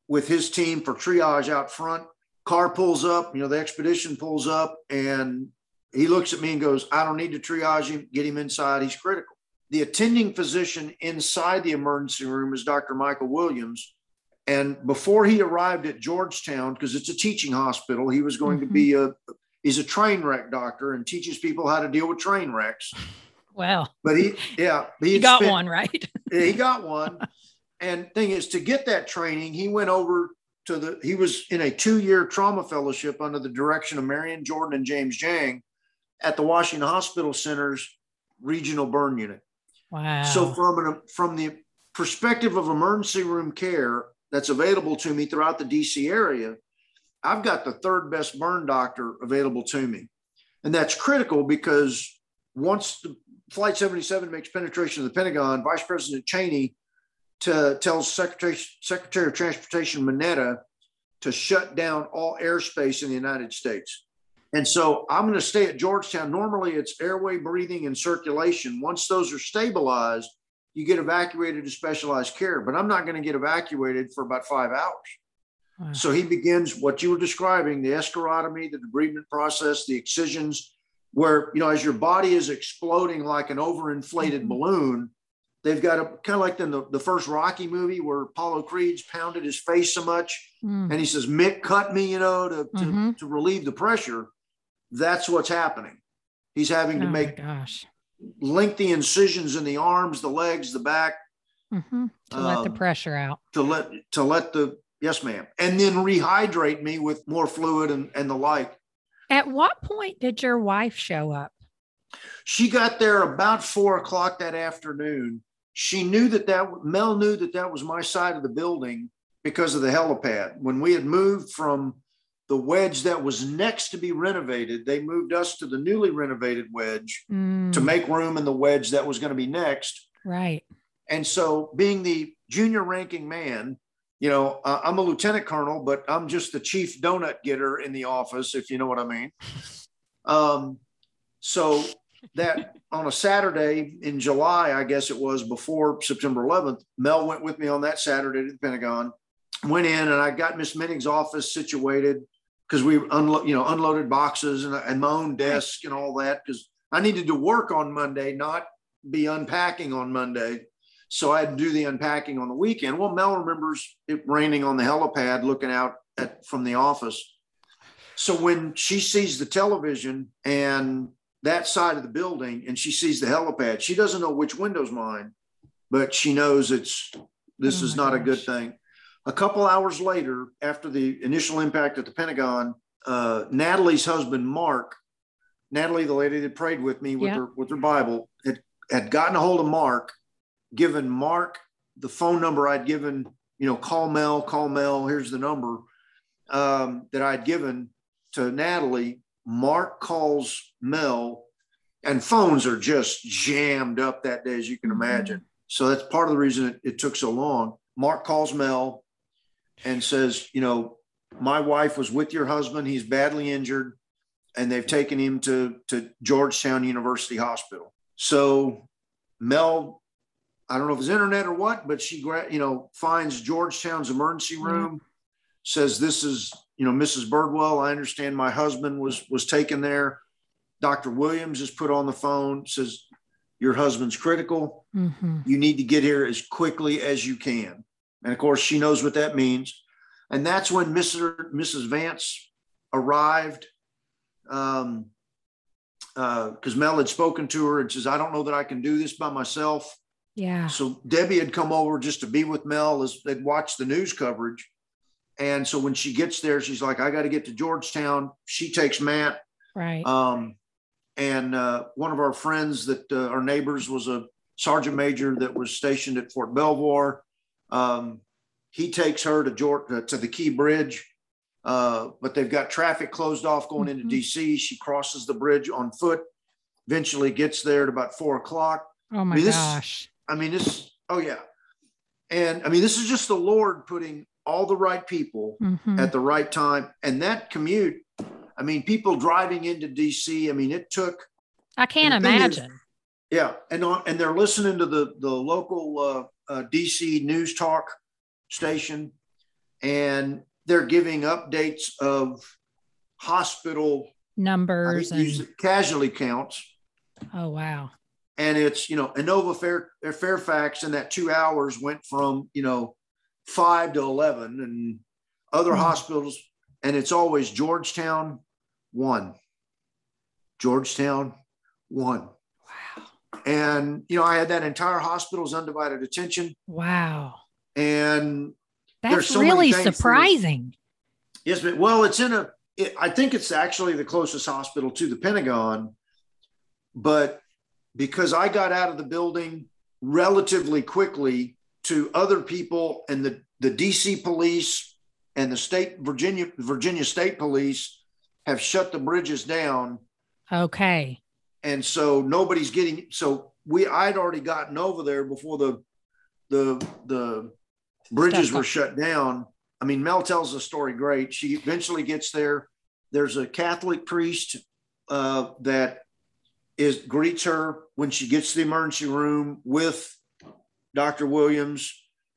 [SPEAKER 2] with his team for triage out front. Car pulls up, you know, the expedition pulls up, and he looks at me and goes, I don't need to triage him, get him inside. He's critical. The attending physician inside the emergency room is Dr. Michael Williams. And before he arrived at Georgetown, because it's a teaching hospital, he was going mm-hmm. to be a he's a train wreck doctor and teaches people how to deal with train wrecks.
[SPEAKER 1] Well,
[SPEAKER 2] but he yeah
[SPEAKER 1] he, he got spent, one right.
[SPEAKER 2] he got one. And thing is, to get that training, he went over to the he was in a two-year trauma fellowship under the direction of Marion Jordan and James Jeng at the Washington Hospital Center's regional burn unit.
[SPEAKER 1] Wow.
[SPEAKER 2] So from an, from the perspective of emergency room care that's available to me throughout the DC area, I've got the third best burn doctor available to me. And that's critical because once the Flight 77 makes penetration of the Pentagon, Vice President Cheney to, tells Secretary, Secretary of Transportation Mineta to shut down all airspace in the United States. And so I'm going to stay at Georgetown. Normally it's airway breathing and circulation. Once those are stabilized, you get evacuated to specialized care, but I'm not going to get evacuated for about five hours. Wow. So he begins what you were describing the escharotomy, the debridement process, the excisions, where, you know, as your body is exploding like an overinflated mm-hmm. balloon, they've got a kind of like in the, the first Rocky movie where Apollo Creed's pounded his face so much mm. and he says, Mick, cut me, you know, to, to, mm-hmm. to relieve the pressure. That's what's happening. He's having to oh make
[SPEAKER 1] gosh.
[SPEAKER 2] lengthy incisions in the arms, the legs, the back.
[SPEAKER 1] Mm-hmm. To um, let the um, pressure out.
[SPEAKER 2] To let to let the yes, ma'am. And then rehydrate me with more fluid and, and the like.
[SPEAKER 1] At what point did your wife show up?
[SPEAKER 2] She got there about four o'clock that afternoon. She knew that that Mel knew that that was my side of the building because of the helipad. When we had moved from the wedge that was next to be renovated, they moved us to the newly renovated wedge mm. to make room in the wedge that was going to be next.
[SPEAKER 1] Right.
[SPEAKER 2] And so, being the junior ranking man, you know, uh, I'm a lieutenant colonel, but I'm just the chief donut getter in the office, if you know what I mean. Um, so that on a Saturday in July, I guess it was before September 11th, Mel went with me on that Saturday to the Pentagon. Went in and I got Miss Minning's office situated because we unlo- you know unloaded boxes and, and my own desk and all that because I needed to work on Monday, not be unpacking on Monday. So I had to do the unpacking on the weekend. Well, Mel remembers it raining on the helipad, looking out at from the office. So when she sees the television and that side of the building, and she sees the helipad, she doesn't know which window's mine, but she knows it's this oh is not gosh. a good thing. A couple hours later, after the initial impact at the Pentagon, uh, Natalie's husband, Mark, Natalie, the lady that prayed with me with yeah. her with her Bible, had, had gotten a hold of Mark, given Mark the phone number I'd given, you know, call Mel, call Mel, here's the number um, that I'd given to Natalie. Mark calls Mel, and phones are just jammed up that day, as you can mm-hmm. imagine. So that's part of the reason it, it took so long. Mark calls Mel and says, you know, my wife was with your husband. He's badly injured, and they've taken him to, to Georgetown University Hospital. So Mel, I don't know if it's internet or what, but she, you know, finds Georgetown's emergency mm-hmm. room, mm-hmm. says, this is, you know, Mrs. Birdwell. I understand my husband was was taken there. Dr. Williams is put on the phone, says, your husband's critical. Mm-hmm. You need to get here as quickly as you can. And of course, she knows what that means. And that's when Mr. Mrs. Vance arrived. Um, because uh, Mel had spoken to her and says, I don't know that I can do this by myself.
[SPEAKER 1] Yeah.
[SPEAKER 2] So Debbie had come over just to be with Mel as they'd watched the news coverage. And so when she gets there, she's like, I got to get to Georgetown. She takes Matt.
[SPEAKER 1] Right.
[SPEAKER 2] Um, and uh, one of our friends that uh, our neighbors was a sergeant major that was stationed at Fort Belvoir. Um, he takes her to Georgia uh, to the Key Bridge, uh, but they've got traffic closed off going mm-hmm. into DC. She crosses the bridge on foot, eventually gets there at about four o'clock.
[SPEAKER 1] Oh my
[SPEAKER 2] I mean, this,
[SPEAKER 1] gosh.
[SPEAKER 2] I mean, this, oh yeah. And I mean, this is just the Lord putting all the right people mm-hmm. at the right time. And that commute, I mean, people driving into DC, I mean, it took.
[SPEAKER 1] I can't imagine. Is,
[SPEAKER 2] yeah. And, on, and they're listening to the, the local uh, uh, DC News Talk station, and they're giving updates of hospital
[SPEAKER 1] numbers and
[SPEAKER 2] casualty counts.
[SPEAKER 1] Oh wow.
[SPEAKER 2] And it's, you know, Inova Fair, Fairfax in that two hours went from, you know, five to 11 and other mm-hmm. hospitals. And it's always Georgetown one, Georgetown one. Wow. And, you know, I had that entire hospital's undivided attention.
[SPEAKER 1] Wow.
[SPEAKER 2] And
[SPEAKER 1] that's so really surprising.
[SPEAKER 2] Yes, but well, it's in a. It, I think it's actually the closest hospital to the Pentagon, but because I got out of the building relatively quickly to other people and the the DC police and the state Virginia Virginia State Police have shut the bridges down.
[SPEAKER 1] Okay.
[SPEAKER 2] And so nobody's getting so we I'd already gotten over there before the the the bridges were shut down. I mean, Mel tells the story great. She eventually gets there. There's a Catholic priest uh, that is greets her when she gets to the emergency room with Dr. Williams,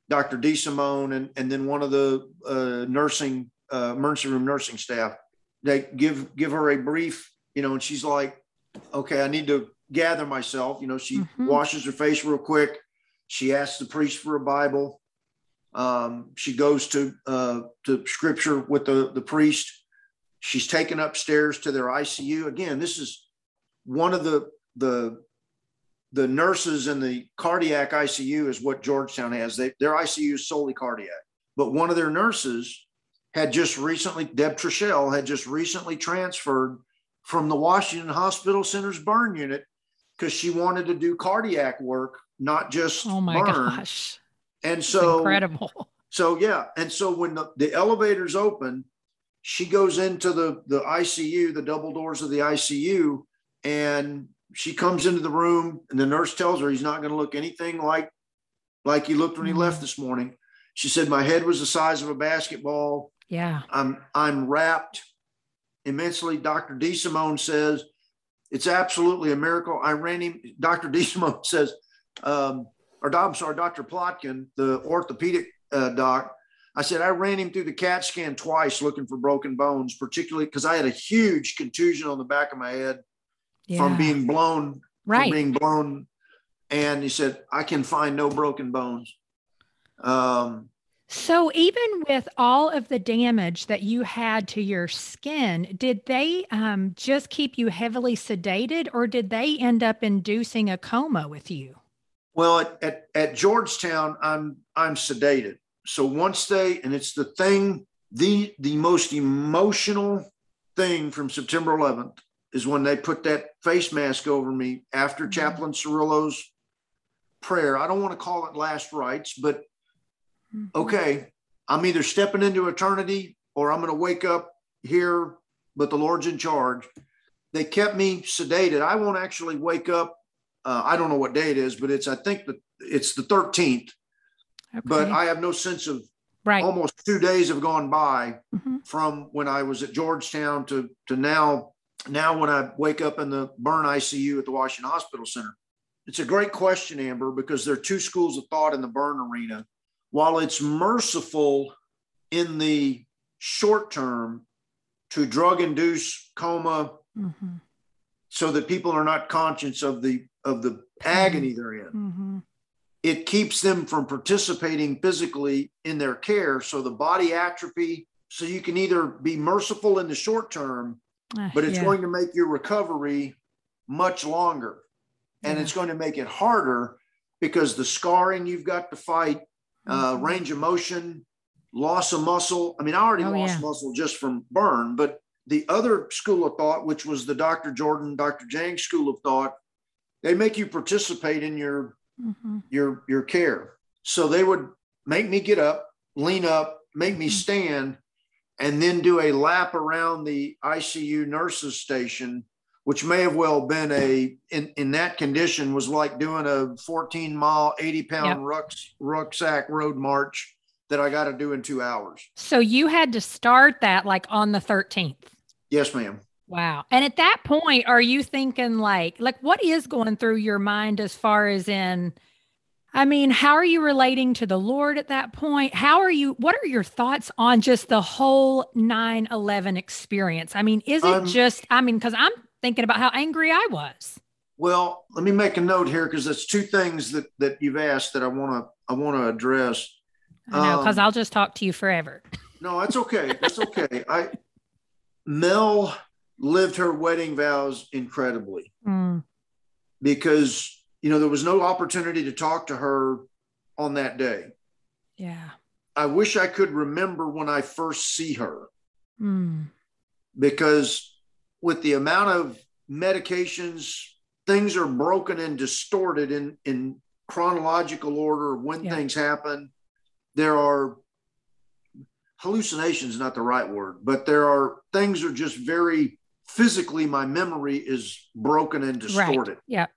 [SPEAKER 2] Dr. DeSimone, and, and then one of the uh, nursing uh, emergency room nursing staff. They give give her a brief, you know, and she's like, "Okay, I need to gather myself." You know, she mm-hmm. washes her face real quick. She asks the priest for a Bible. Um, she goes to uh, to scripture with the the priest. She's taken upstairs to their ICU. Again, this is one of the the the nurses in the cardiac ICU is what Georgetown has. They, their ICU is solely cardiac. But one of their nurses had just recently, Deb Trishell had just recently transferred from the Washington Hospital Center's burn unit because she wanted to do cardiac work, not just
[SPEAKER 1] oh my burn. gosh.
[SPEAKER 2] And so
[SPEAKER 1] incredible.
[SPEAKER 2] So yeah, and so when the, the elevators open, she goes into the the ICU, the double doors of the ICU, and she comes into the room, and the nurse tells her he's not going to look anything like like he looked when he mm-hmm. left this morning. She said, "My head was the size of a basketball.
[SPEAKER 1] Yeah,
[SPEAKER 2] I'm I'm wrapped immensely." Dr. DeSimone says it's absolutely a miracle. I ran him. Dr. DeSimone says um, or I'm sorry, Dr. Plotkin, the orthopedic uh, doc, I said I ran him through the CAT scan twice looking for broken bones, particularly because I had a huge contusion on the back of my head yeah. from being blown,
[SPEAKER 1] right.
[SPEAKER 2] from being blown. And he said, I can find no broken bones. Um,
[SPEAKER 1] so, even with all of the damage that you had to your skin, did they um, just keep you heavily sedated or did they end up inducing a coma with you?
[SPEAKER 2] Well, at, at, at Georgetown, I'm I'm sedated. So once they and it's the thing, the the most emotional thing from September 11th is when they put that face mask over me after mm-hmm. Chaplain Cirillo's prayer. I don't want to call it last rites, but mm-hmm. okay, I'm either stepping into eternity or I'm going to wake up here, but the Lord's in charge. They kept me sedated. I won't actually wake up uh, I don't know what day it is, but it's I think that it's the 13th. Okay. But I have no sense of
[SPEAKER 1] right.
[SPEAKER 2] Almost two days have gone by mm-hmm. from when I was at Georgetown to to now. Now, when I wake up in the burn ICU at the Washington Hospital Center, it's a great question, Amber, because there are two schools of thought in the burn arena. While it's merciful in the short term to drug induce coma mm-hmm. so that people are not conscious of the of the agony they're in. Mm-hmm. It keeps them from participating physically in their care. So the body atrophy. So you can either be merciful in the short term, uh, but it's yeah. going to make your recovery much longer. And yeah. it's going to make it harder because the scarring you've got to fight, uh, mm-hmm. range of motion, loss of muscle. I mean, I already oh, lost yeah. muscle just from burn, but the other school of thought, which was the Dr. Jordan, Dr. Jeng school of thought, they make you participate in your mm-hmm. your your care. So they would make me get up, lean up, make me mm-hmm. stand, and then do a lap around the ICU nurses station, which may have well been a in, in that condition was like doing a 14 mile, 80 pound yep. ruck, rucksack road march that I got to do in two hours.
[SPEAKER 1] So you had to start that like on the 13th.
[SPEAKER 2] Yes, ma'am.
[SPEAKER 1] Wow. And at that point, are you thinking like, like what is going through your mind as far as in, I mean, how are you relating to the Lord at that point? How are you? What are your thoughts on just the whole 9 11 experience? I mean, is it um, just, I mean, because I'm thinking about how angry I was.
[SPEAKER 2] Well, let me make a note here because there's two things that that you've asked that I want to I want to address.
[SPEAKER 1] I know because um, I'll just talk to you forever.
[SPEAKER 2] No, that's okay. That's okay. I Mel lived her wedding vows incredibly mm. because you know there was no opportunity to talk to her on that day.
[SPEAKER 1] Yeah.
[SPEAKER 2] I wish I could remember when I first see her mm. because with the amount of medications, things are broken and distorted in, in chronological order when yeah. things happen. There are hallucinations, not the right word, but there are things are just very physically, my memory is broken and distorted.
[SPEAKER 1] Right. Yeah.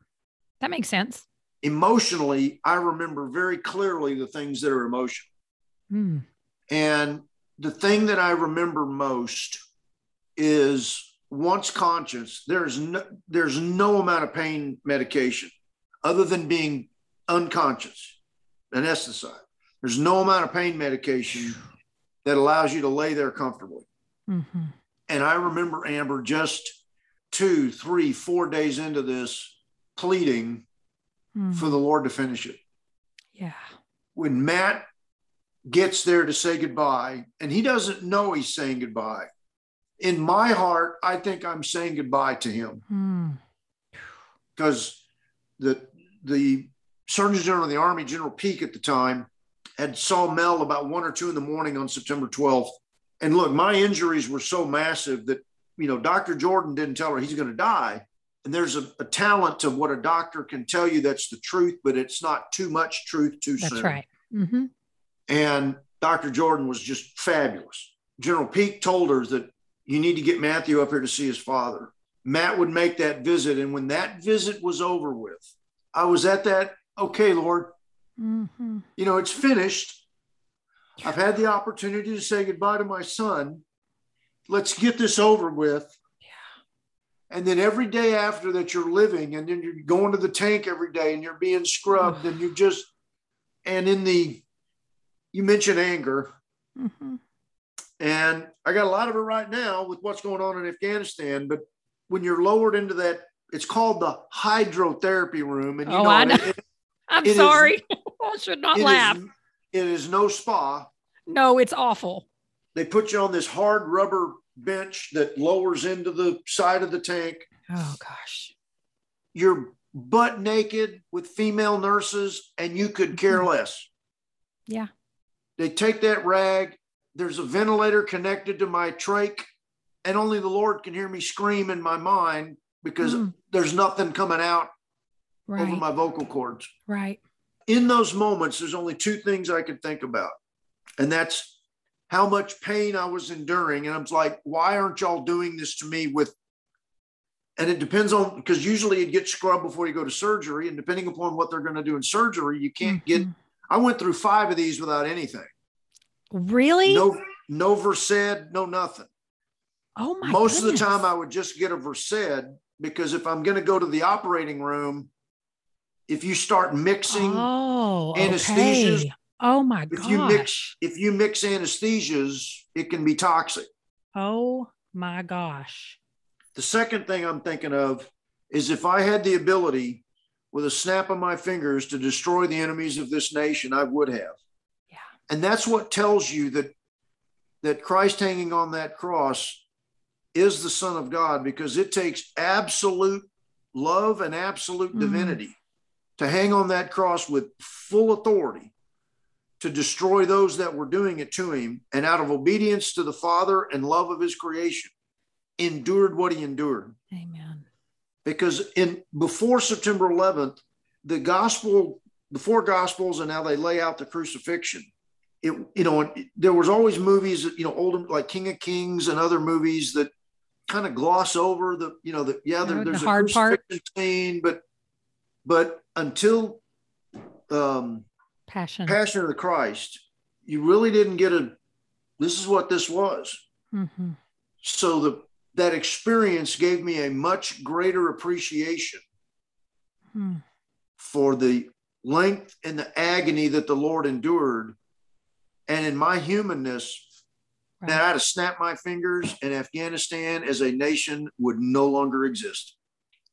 [SPEAKER 1] That makes sense.
[SPEAKER 2] Emotionally, I remember very clearly the things that are emotional. Mm. And the thing that I remember most is once conscious, there's no, there's no amount of pain medication other than being unconscious, anesthetized. There's no amount of pain medication that allows you to lay there comfortably. Mm-hmm. And I remember Amber just two, three, four days into this pleading mm-hmm. for the Lord to finish it.
[SPEAKER 1] Yeah.
[SPEAKER 2] When Matt gets there to say goodbye, and he doesn't know he's saying goodbye in my heart, I think I'm saying goodbye to him because hmm. the the Surgeon General of the Army, General Peake at the time, had saw Mel about one or two in the morning on September 12th. And look, my injuries were so massive that you know Dr. Jordan didn't tell her he's going to die. And there's a, a, talent to what a doctor can tell you that's the truth, but it's not too much truth too
[SPEAKER 1] that's
[SPEAKER 2] soon.
[SPEAKER 1] That's right. Mm-hmm.
[SPEAKER 2] And Dr. Jordan was just fabulous. General Peake told her that you need to get Matthew up here to see his father. Matt would make that visit. And when that visit was over with, I was at that, okay, Lord, mm-hmm. you know, it's finished. I've had the opportunity to say goodbye to my son. Let's get this over with. And then every day after that, you're living, and then you're going to the tank every day and you're being scrubbed, and you're just, and in the, you mentioned anger. Mm-hmm. And I got a lot of it right now with what's going on in Afghanistan. But when you're lowered into that, it's called the hydrotherapy room. And you oh, know, I know. It, it,
[SPEAKER 1] I'm it sorry. Is, I should not laugh.
[SPEAKER 2] Is, it is no spa.
[SPEAKER 1] No, it's awful.
[SPEAKER 2] They put you on this hard rubber bench that lowers into the side of the tank.
[SPEAKER 1] Oh gosh.
[SPEAKER 2] You're butt naked with female nurses and you could care mm-hmm. less.
[SPEAKER 1] Yeah.
[SPEAKER 2] They take that rag there's a ventilator connected to my trach, and only the Lord can hear me scream in my mind because mm. there's nothing coming out right. over my vocal cords.
[SPEAKER 1] Right.
[SPEAKER 2] In those moments, there's only two things I could think about, and that's how much pain I was enduring. And I was like, why aren't y'all doing this to me with and it depends on because usually you get scrubbed before you go to surgery and depending upon what they're going to do in surgery you can't mm-hmm. get i went through five of these without anything
[SPEAKER 1] Really?
[SPEAKER 2] No, no Versed, no nothing.
[SPEAKER 1] Oh my!
[SPEAKER 2] Most
[SPEAKER 1] goodness.
[SPEAKER 2] of the time, I would just get a Versed because if I'm going to go to the operating room, if you start mixing
[SPEAKER 1] oh, anesthesias, okay. Oh my
[SPEAKER 2] if gosh. you mix if you mix anesthesias, it can be toxic.
[SPEAKER 1] Oh my gosh!
[SPEAKER 2] The second thing I'm thinking of is if I had the ability, with a snap of my fingers, to destroy the enemies of this nation, I would have. Yeah. And that's what tells you that that Christ hanging on that cross is the Son of God because it takes absolute love and absolute mm-hmm. divinity to hang on that cross with full authority to destroy those that were doing it to him and out of obedience to the Father and love of his creation endured what he endured.
[SPEAKER 1] Amen.
[SPEAKER 2] Because in before September 11th, the gospel, the four gospels, and now they lay out the crucifixion it you know there was always movies you know older like King of Kings and other movies that kind of gloss over the you know the yeah there, there's
[SPEAKER 1] the hard part
[SPEAKER 2] scene but but until um
[SPEAKER 1] passion
[SPEAKER 2] passion of the Christ you really didn't get a this is what this was mm-hmm. so the that experience gave me a much greater appreciation hmm. for the length and the agony that the Lord endured. And in my humanness, right. that I had to snap my fingers and Afghanistan as a nation would no longer exist.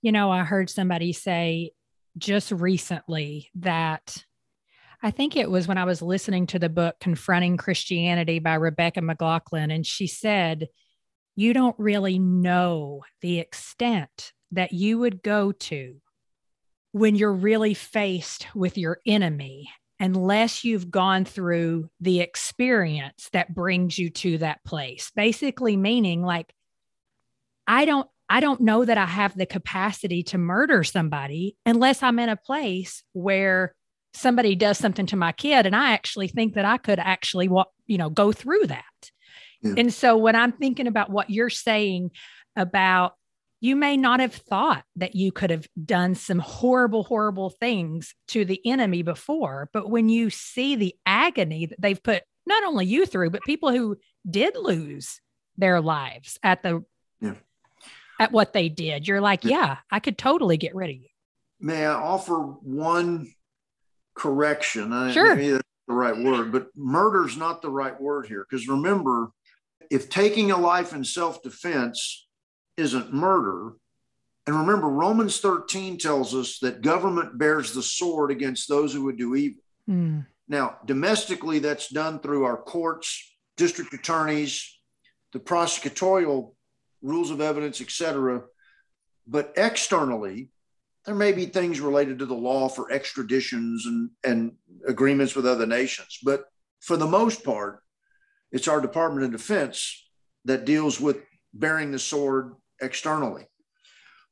[SPEAKER 1] You know, I heard somebody say just recently that I think it was when I was listening to the book Confronting Christianity by Rebecca McLaughlin, and she said, You don't really know the extent that you would go to when you're really faced with your enemy unless you've gone through the experience that brings you to that place. Basically meaning like i don't i don't know that i have the capacity to murder somebody unless i'm in a place where somebody does something to my kid and i actually think that i could actually you know go through that yeah. and so when i'm thinking about what you're saying about you may not have thought that you could have done some horrible, horrible things to the enemy before. But when you see the agony that they've put not only you through, but people who did lose their lives at the yeah. at what they did, you're like, yeah. yeah, I could totally get rid of you.
[SPEAKER 2] May I offer one correction?
[SPEAKER 1] Sure.
[SPEAKER 2] Maybe that's the right word, but murder's not the right word here. Because remember, if taking a life in self-defense isn't murder. And remember, Romans 13 tells us that government bears the sword against those who would do evil. Mm. Now, domestically, that's done through our courts, district attorneys, the prosecutorial rules of evidence, etc. But externally, there may be things related to the law for extraditions and, and agreements with other nations. But for the most part, it's our Department of Defense that deals with bearing the sword externally.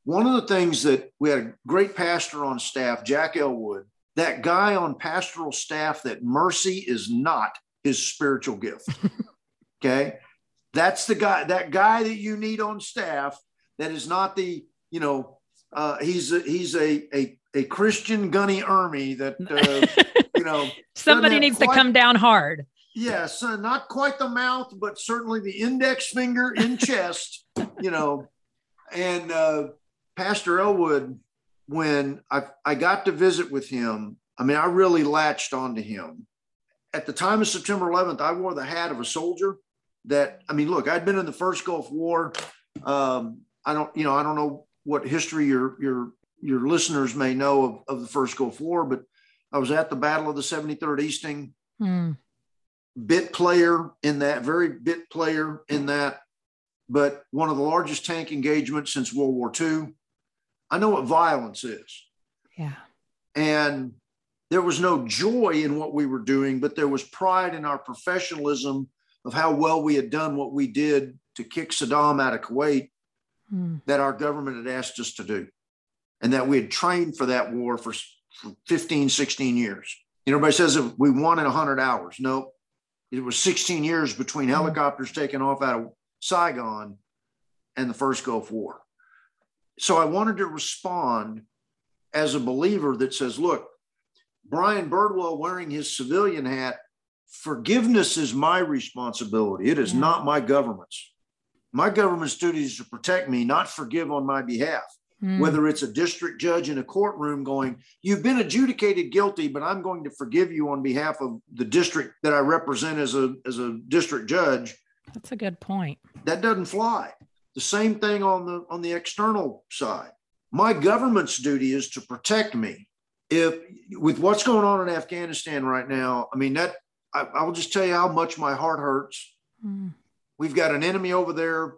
[SPEAKER 2] One of the things that we had a great pastor on staff, Jack Elwood, that guy on pastoral staff, that mercy is not his spiritual gift. okay. That's the guy, that guy that you need on staff that is not the, you know, uh, he's a, he's a, a, a Christian Gunny Ermey that, uh, you know,
[SPEAKER 1] somebody needs quite, to come down hard.
[SPEAKER 2] Yes, uh, not quite the mouth, but certainly the index finger in chest, you know, and uh, Pastor Elwood, when I, I got to visit with him, I mean, I really latched onto him. At the time of September 11th, I wore the hat of a soldier. That I mean, look, I'd been in the first Gulf War. Um, I don't, you know, I don't know what history your your your listeners may know of, of the first Gulf War, but I was at the Battle of the 73rd Easting. Mm. Bit player in that, very bit player in that but one of the largest tank engagements since World War II. I know what violence is.
[SPEAKER 1] Yeah.
[SPEAKER 2] And there was no joy in what we were doing, but there was pride in our professionalism of how well we had done what we did to kick Saddam out of Kuwait mm. that our government had asked us to do. And that we had trained for that war for, for 15, 16 years. You know, everybody says we won in 100 hours. No, it was 16 years between mm. helicopters taking off out of Saigon and the first Gulf War. So I wanted to respond as a believer that says, look, Brian Birdwell wearing his civilian hat, forgiveness is my responsibility. It is yeah. not my government's. My government's duty is to protect me, not forgive on my behalf. Mm. Whether it's a district judge in a courtroom going, You've been adjudicated guilty, but I'm going to forgive you on behalf of the district that I represent as a, as a district judge
[SPEAKER 1] that's a good point.
[SPEAKER 2] That doesn't fly. The same thing on the on the external side. My government's duty is to protect me. If with what's going on in Afghanistan right now, I mean that I, I will just tell you how much my heart hurts. Mm. We've got an enemy over there,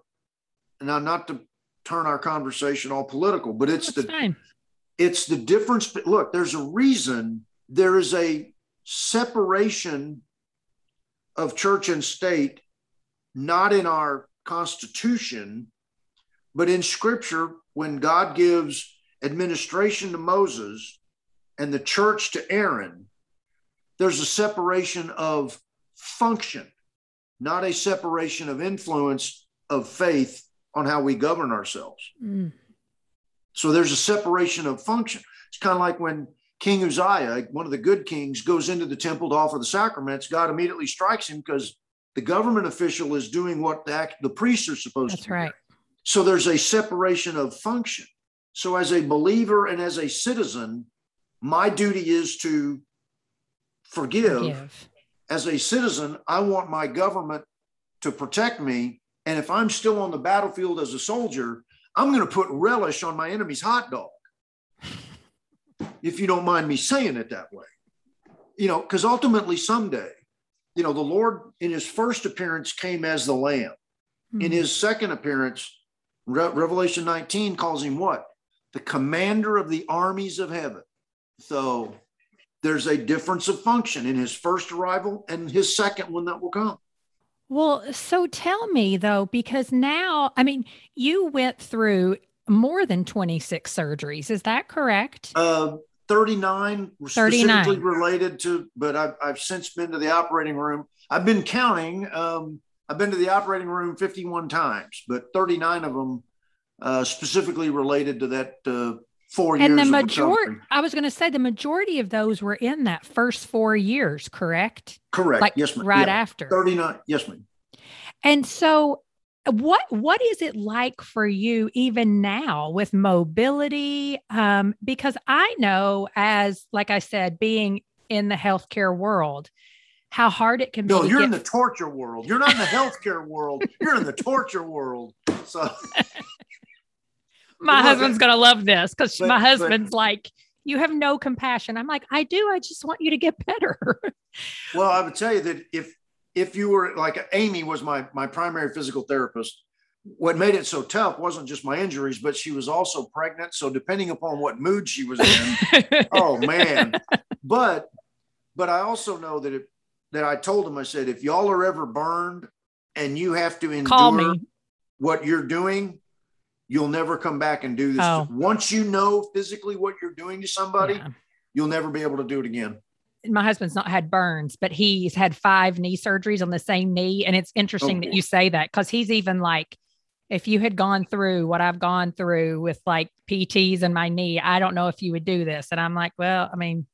[SPEAKER 2] now not to turn our conversation all political, but it's That's the fine. it's the difference. Look, there's a reason there is a separation of church and state not in our constitution, but in scripture, when God gives administration to Moses and the church to Aaron, there's a separation of function, not a separation of influence of faith on how we govern ourselves. Mm. So there's a separation of function. It's kind of like when King Uzziah, one of the good kings, goes into the temple to offer the sacraments, God immediately strikes him because the government official is doing what the, the priests are supposed
[SPEAKER 1] That's
[SPEAKER 2] to do.
[SPEAKER 1] right.
[SPEAKER 2] So there's a separation of function. So as a believer and as a citizen, my duty is to forgive.
[SPEAKER 1] Forgive.
[SPEAKER 2] As a citizen, I want my government to protect me. And if I'm still on the battlefield as a soldier, I'm going to put relish on my enemy's hot dog. if you don't mind me saying it that way. You know, because ultimately someday, you know, the Lord in his first appearance came as the lamb. In
[SPEAKER 1] Mhm.
[SPEAKER 2] his second appearance, Re- Revelation 19 calls him what? The commander of the armies of heaven. So there's a difference of function in his first arrival and his second one that will come.
[SPEAKER 1] Well, so tell me though, because now, I mean, you went through more than 26 surgeries. Is that correct?
[SPEAKER 2] Uh, 39
[SPEAKER 1] 39.
[SPEAKER 2] specifically related to, but I've, I've since been to the operating room. I've been counting. Um, I've been to the operating room 51 times, but 39 of them uh, specifically related to that uh, four years.
[SPEAKER 1] and the majority, I was going to say the majority of those were in that first four years, correct?
[SPEAKER 2] Correct.
[SPEAKER 1] Like
[SPEAKER 2] yes, ma'am.
[SPEAKER 1] right
[SPEAKER 2] Yeah.
[SPEAKER 1] after.
[SPEAKER 2] 39. Yes, ma'am.
[SPEAKER 1] And so what what is it like for you even now with mobility um because I know as like I said being in the healthcare world how hard it can be
[SPEAKER 2] No, you're
[SPEAKER 1] get
[SPEAKER 2] in the torture world. You're not in the healthcare world. You're in the torture world. So
[SPEAKER 1] my husband's going to love this
[SPEAKER 2] but-
[SPEAKER 1] my
[SPEAKER 2] but-
[SPEAKER 1] husband's like you have no compassion. I'm like I do. I just want you to get better.
[SPEAKER 2] Well, I would tell you that if if you were like Amy was my my primary physical therapist, what made it so tough wasn't just my injuries, but she was also pregnant. So depending upon what mood she was in, oh man. But but I also know that it that I told him I said if y'all are ever burned and you have to endure what you're doing, you'll never come back and do this.
[SPEAKER 1] Oh.
[SPEAKER 2] Once you know physically what you're doing to somebody,
[SPEAKER 1] Yeah.
[SPEAKER 2] you'll never be able to do it again.
[SPEAKER 1] my husband's not had burns, but he's had five knee surgeries on the same knee. And it's interesting that you say that because he's even like, if you had gone through what I've gone through with like PTs and my knee, I don't know if you would do this. And I'm like, well, I mean,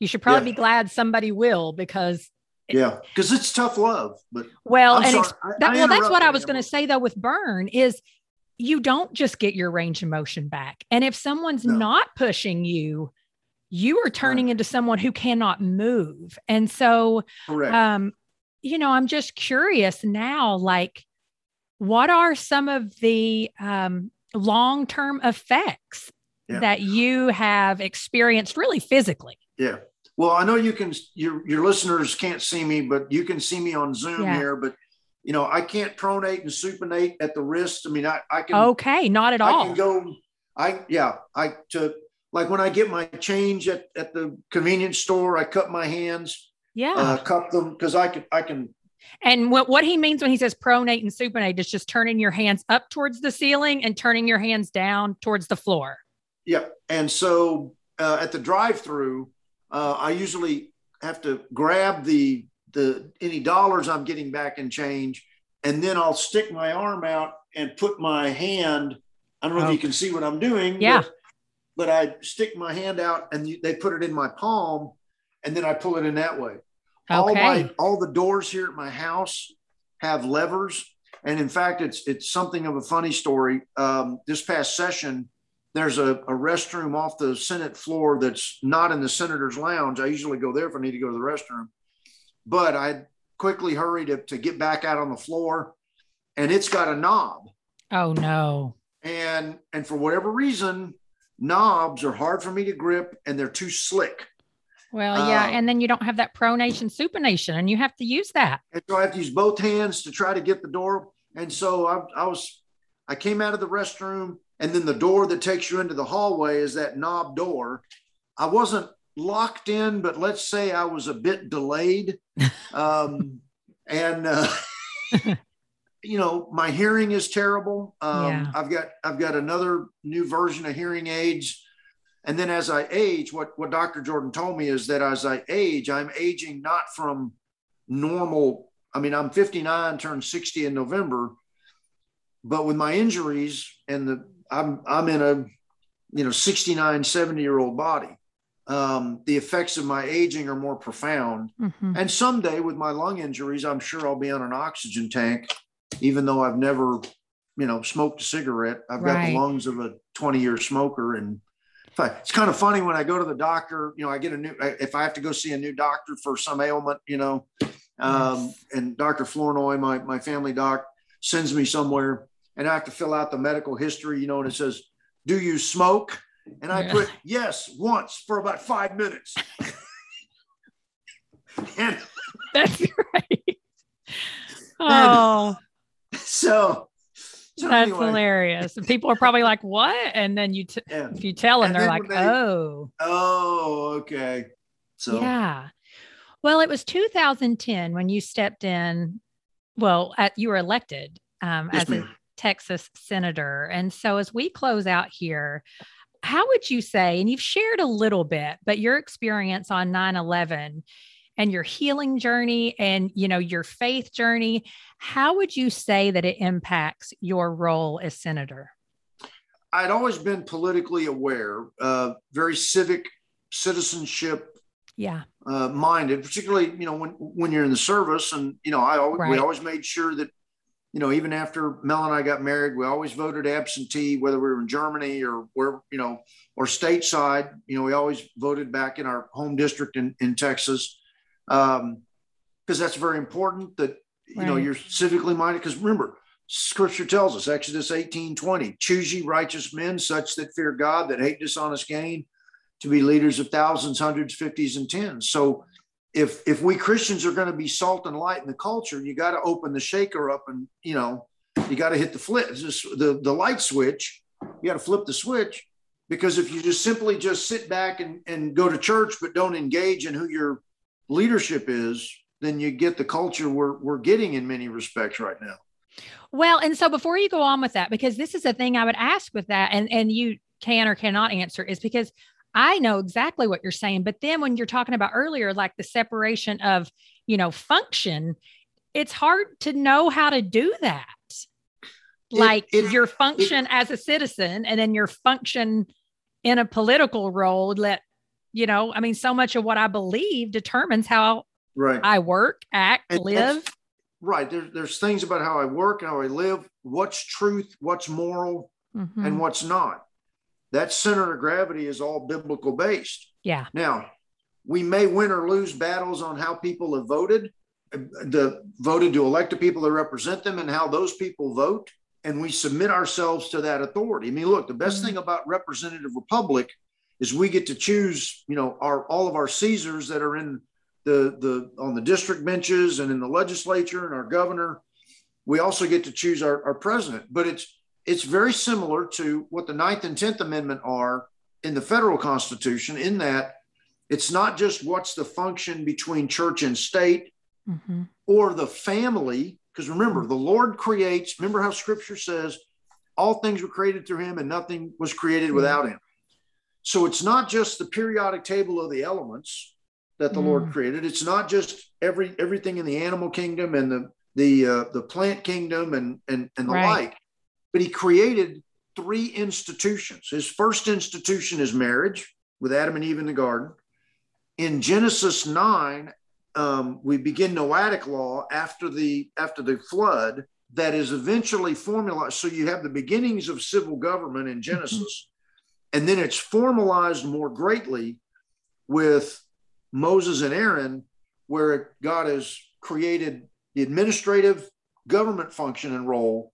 [SPEAKER 1] you should probably
[SPEAKER 2] Yeah.
[SPEAKER 1] be glad somebody will because,
[SPEAKER 2] Yeah, because it's tough love. But
[SPEAKER 1] well,
[SPEAKER 2] I'm
[SPEAKER 1] and ex- that, well, that's what I was going to say though with burn is you don't just get your range of motion back. And if someone's
[SPEAKER 2] No.
[SPEAKER 1] not pushing you, you are turning into someone who cannot move. And so,
[SPEAKER 2] Correct.
[SPEAKER 1] um you know i'm just curious now like what are some of the um long-term effects
[SPEAKER 2] Yeah.
[SPEAKER 1] that you have experienced really physically
[SPEAKER 2] yeah. Well, I know you can. Your your listeners can't see me, but you can see me on Zoom
[SPEAKER 1] Yeah.
[SPEAKER 2] here. But you know, I can't pronate and supinate at the wrist. I mean, I I can.
[SPEAKER 1] okay not at
[SPEAKER 2] I
[SPEAKER 1] all I
[SPEAKER 2] can go. I yeah. I to like when I get my change at at the convenience store, I cut my hands,
[SPEAKER 1] yeah
[SPEAKER 2] uh, cup them because I can I can.
[SPEAKER 1] and what, what he means when he says pronate and supinate is just turning your hands up towards the ceiling and turning your hands down towards the floor
[SPEAKER 2] Yeah. And so uh, at the drive-through, uh, I usually have to grab the the any dollars I'm getting back in change, and then I'll stick my arm out and put my hand. I don't know if you can see what I'm doing.
[SPEAKER 1] Yeah.
[SPEAKER 2] But, but I stick my hand out and you, they put it in my palm, and then I pull it in that way.
[SPEAKER 1] Okay.
[SPEAKER 2] All my all the doors here at my house have levers, and in fact, it's it's something of a funny story. Um, this past session, there's a, a restroom off the Senate floor that's not in the senator's lounge. I usually go there if I need to go to the restroom, but I quickly hurried to, to get back out on the floor, and it's got a knob,
[SPEAKER 1] oh no
[SPEAKER 2] and and for whatever reason, knobs are hard for me to grip, and they're too slick.
[SPEAKER 1] well yeah
[SPEAKER 2] Um,
[SPEAKER 1] and then you don't have that pronation supination and you have to use that
[SPEAKER 2] And so I have to use both hands to try to get the door. And so I, I was, I came out of the restroom, and then the door that takes you into the hallway is that knob door. I wasn't locked in, but let's say I was a bit delayed. Um, and, uh, you know, my hearing is terrible. Um,
[SPEAKER 1] Yeah.
[SPEAKER 2] I've got, I've got another new version of hearing aids. And then as I age, what, what Dr. Jordan told me is that as I age, I'm aging not from normal. I mean, I'm 59, turned 60 in November, but with my injuries and the, I'm, I'm in a, you know, 69, 70 year old body. Um, the effects of my aging are more profound.
[SPEAKER 1] Mhm.
[SPEAKER 2] And someday with my lung injuries, I'm sure I'll be on an oxygen tank, even though I've never, you know, smoked a cigarette. I've got the lungs of a 20 year smoker and it's kind of funny when I go to the doctor, you know, I get a new, if I have to go see a new doctor for some ailment, you know, um, yes. and Dr. Flournoy, my, my family doc, sends me somewhere and I have to fill out the medical history, you know, and it says, Do you smoke? And I yeah. put yes once for about five minutes.
[SPEAKER 1] and that's right. Oh,
[SPEAKER 2] so,
[SPEAKER 1] so that's anyway. hilarious. And people are probably like, "What?" And then you, t- yeah. if you tell them, and they're like, they, "Oh,
[SPEAKER 2] oh, okay." So
[SPEAKER 1] yeah. Well, it was 2010 when you stepped in. Well, at, you were elected um, yes, as ma'am. a Texas senator, and so as we close out here, how would you say? And you've shared a little bit, but your experience on 9 11 and your healing journey and you know your faith journey how would you say that it impacts your role as senator
[SPEAKER 2] i'd always been politically aware uh, very civic citizenship
[SPEAKER 1] yeah
[SPEAKER 2] uh, minded particularly you know when when you're in the service and you know i always, right. we always made sure that you know even after mel and i got married we always voted absentee whether we were in germany or where you know or stateside you know we always voted back in our home district in, in texas um, because that's very important that you right. know you're civically minded. Because remember, Scripture tells us Exodus 18, 20, choose ye righteous men, such that fear God, that hate dishonest gain, to be leaders of thousands, hundreds, fifties, and tens. So if if we Christians are going to be salt and light in the culture, you got to open the shaker up and you know you got to hit the flip the the light switch. You got to flip the switch because if you just simply just sit back and, and go to church but don't engage in who you're leadership is, then you get the culture we're, we're getting in many respects right now.
[SPEAKER 1] Well, and so before you go on with that, because this is a thing I would ask with that, and, and you can or cannot answer, is because I know exactly what you're saying. But then when you're talking about earlier, like the separation of, you know, function, it's hard to know how to do that. Like it, it, your function it, as a citizen and then your function in a political role let you know, I mean, so much of what I believe determines how
[SPEAKER 2] right.
[SPEAKER 1] I work, act, and live.
[SPEAKER 2] Right. There, there's things about how I work, how I live, what's truth, what's moral, mm-hmm. and what's not. That center of gravity is all biblical based.
[SPEAKER 1] Yeah.
[SPEAKER 2] Now, we may win or lose battles on how people have voted, the voted to elect the people that represent them and how those people vote. And we submit ourselves to that authority. I mean, look, the best mm-hmm. thing about representative republic is we get to choose, you know, our all of our Caesars that are in the the on the district benches and in the legislature and our governor. We also get to choose our, our president, but it's it's very similar to what the Ninth and Tenth Amendment are in the federal Constitution, in that it's not just what's the function between church and state mm-hmm. or the family. Because remember, the Lord creates, remember how scripture says, all things were created through him and nothing was created mm-hmm. without him. So it's not just the periodic table of the elements that the mm. Lord created. It's not just every everything in the animal kingdom and the the uh, the plant kingdom and and and the right. like, but He created three institutions. His first institution is marriage with Adam and Eve in the garden. In Genesis nine, um, we begin Noahic law after the after the flood that is eventually formalized. So you have the beginnings of civil government in Genesis. And then it's formalized more greatly with Moses and Aaron, where God has created the administrative government function and role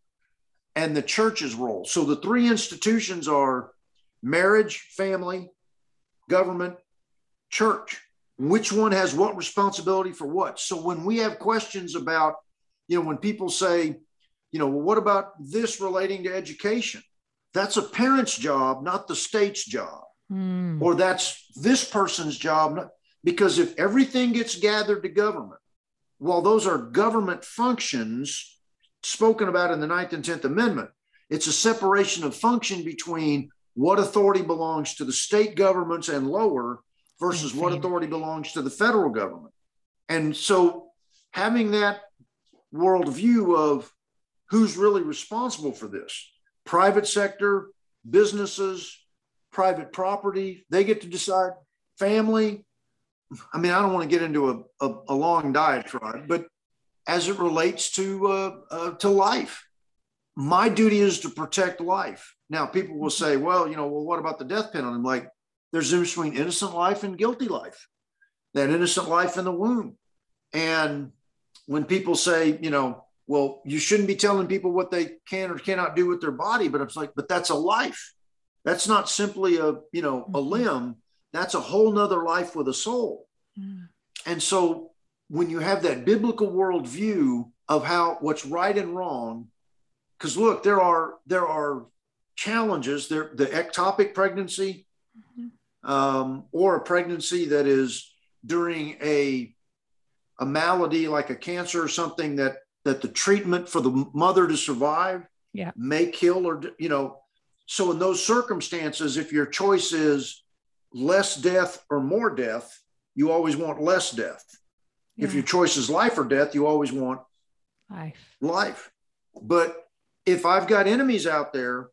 [SPEAKER 2] and the church's role. So the three institutions are marriage, family, government, church. Which one has what responsibility for what? So when we have questions about, you know, when people say, you know, well, what about this relating to education? That's a parent's job, not the state's job. Mm. Or that's this person's job. Because if everything gets gathered to government, while those are government functions spoken about in the Ninth and Tenth Amendment, it's a separation of function between what authority belongs to the state governments and lower versus what authority belongs to the federal government. And so having that worldview of who's really responsible for this private sector, businesses, private property, they get to decide family. I mean, I don't want to get into a, a, a long diatribe, but as it relates to uh, uh, to life, my duty is to protect life. Now, people will say, well, you know, well, what about the death penalty? I'm like, there's a difference between innocent life and guilty life, that innocent life in the womb. And when people say, you know, well, you shouldn't be telling people what they can or cannot do with their body, but it's like, but that's a life. That's not simply a, you know, a mm-hmm. limb. That's a whole nother life with a soul. Mm. And so when you have that biblical worldview of how what's right and wrong, because look, there are there are challenges. There, the ectopic pregnancy, mm-hmm. um, or a pregnancy that is during a a malady like a cancer or something that that the treatment for the mother to survive
[SPEAKER 1] yeah.
[SPEAKER 2] may kill or you know so in those circumstances if your choice is less death or more death you always want less death yeah. if your choice is life or death you always want
[SPEAKER 1] life
[SPEAKER 2] life but if i've got enemies out there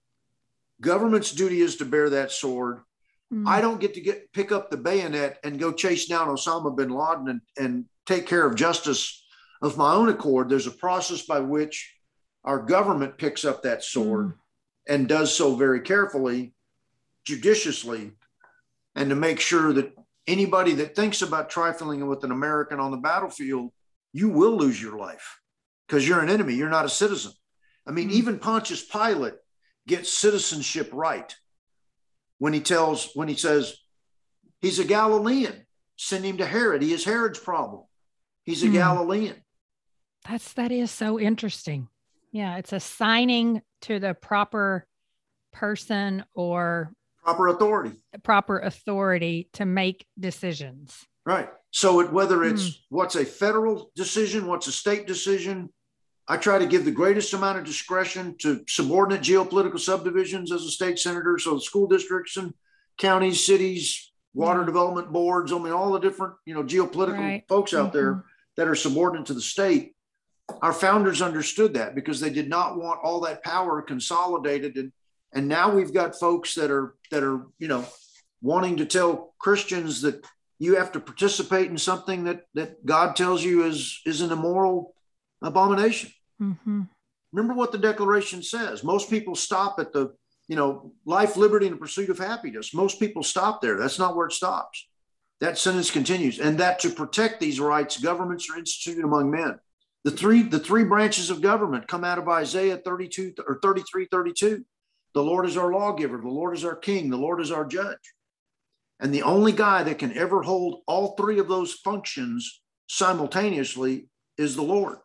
[SPEAKER 2] government's duty is to bear that sword mm. i don't get to get pick up the bayonet and go chase down osama bin laden and, and take care of justice of my own accord. There's a process by which our government picks up that sword mm. and does so very carefully, judiciously, and to make sure that anybody that thinks about trifling with an American on the battlefield, you will lose your life because you're an enemy. You're not a citizen. I mean, mm. even Pontius Pilate gets citizenship right when he tells, when he says, he's a Galilean, send him to Herod. He is Herod's problem. He's a hmm. Galilean.
[SPEAKER 1] That's that is so interesting. Yeah, it's assigning to the proper person or
[SPEAKER 2] proper authority.
[SPEAKER 1] Proper authority to make decisions.
[SPEAKER 2] Right. So it, whether it's hmm. what's a federal decision, what's a state decision, I try to give the greatest amount of discretion to subordinate geopolitical subdivisions as a state senator. So the school districts and counties, cities, water development boards, I mean, all the different, you know, geopolitical right. folks out mm-hmm. there that are subordinate to the state. Our founders understood that because they did not want all that power consolidated. And, and now we've got folks that are, that are, you know, wanting to tell Christians that you have to participate in something that, that God tells you is, is an immoral abomination. Mm-hmm. Remember what the declaration says. Most people stop at the you know, life, liberty, and the pursuit of happiness. Most people stop there. That's not where it stops. That sentence continues, and that to protect these rights, governments are instituted among men. The three, the three branches of government come out of Isaiah 32 or 33, 32. The Lord is our lawgiver, the Lord is our king, the Lord is our judge. And the only guy that can ever hold all three of those functions simultaneously is the Lord.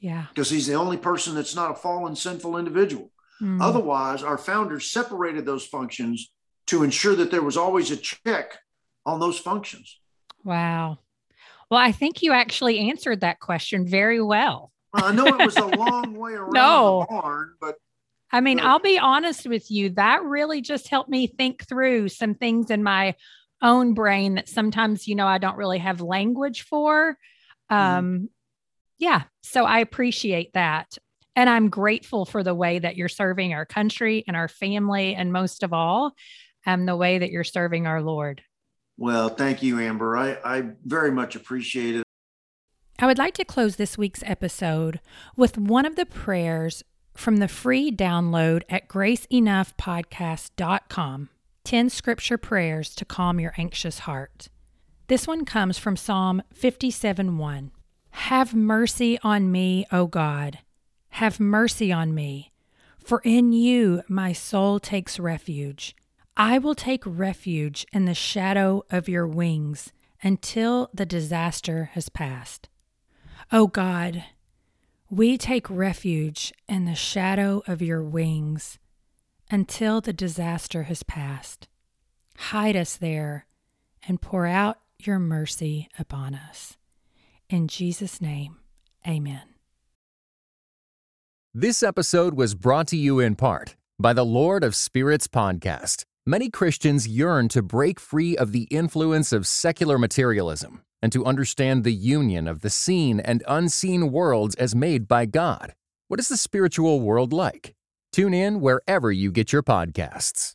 [SPEAKER 1] Yeah.
[SPEAKER 2] Because he's the only person that's not a fallen, sinful individual. Mm. Otherwise, our founders separated those functions to ensure that there was always a check on those functions.
[SPEAKER 1] Wow. Well, I think you actually answered that question very well.
[SPEAKER 2] I know it was a long way around no. the barn, but
[SPEAKER 1] I mean, but, I'll be honest with you, that really just helped me think through some things in my own brain that sometimes, you know, I don't really have language for. Mm-hmm. Um, mm-hmm. yeah, so I appreciate that. And I'm grateful for the way that you're serving our country and our family, and most of all, um, the way that you're serving our Lord.
[SPEAKER 2] Well, thank you, Amber. I, I very much appreciate it.
[SPEAKER 1] I would like to close this week's episode with one of the prayers from the free download at graceenoughpodcast.com 10 scripture prayers to calm your anxious heart. This one comes from Psalm 57 1. Have mercy on me, O God have mercy on me, for in you my soul takes refuge. I will take refuge in the shadow of your wings until the disaster has passed. O God, we take refuge in the shadow of your wings until the disaster has passed. Hide us there and pour out your mercy upon us. In Jesus' name, amen.
[SPEAKER 3] This episode was brought to you in part by the Lord of Spirits podcast. Many Christians yearn to break free of the influence of secular materialism and to understand the union of the seen and unseen worlds as made by God. What is the spiritual world like? Tune in wherever you get your podcasts.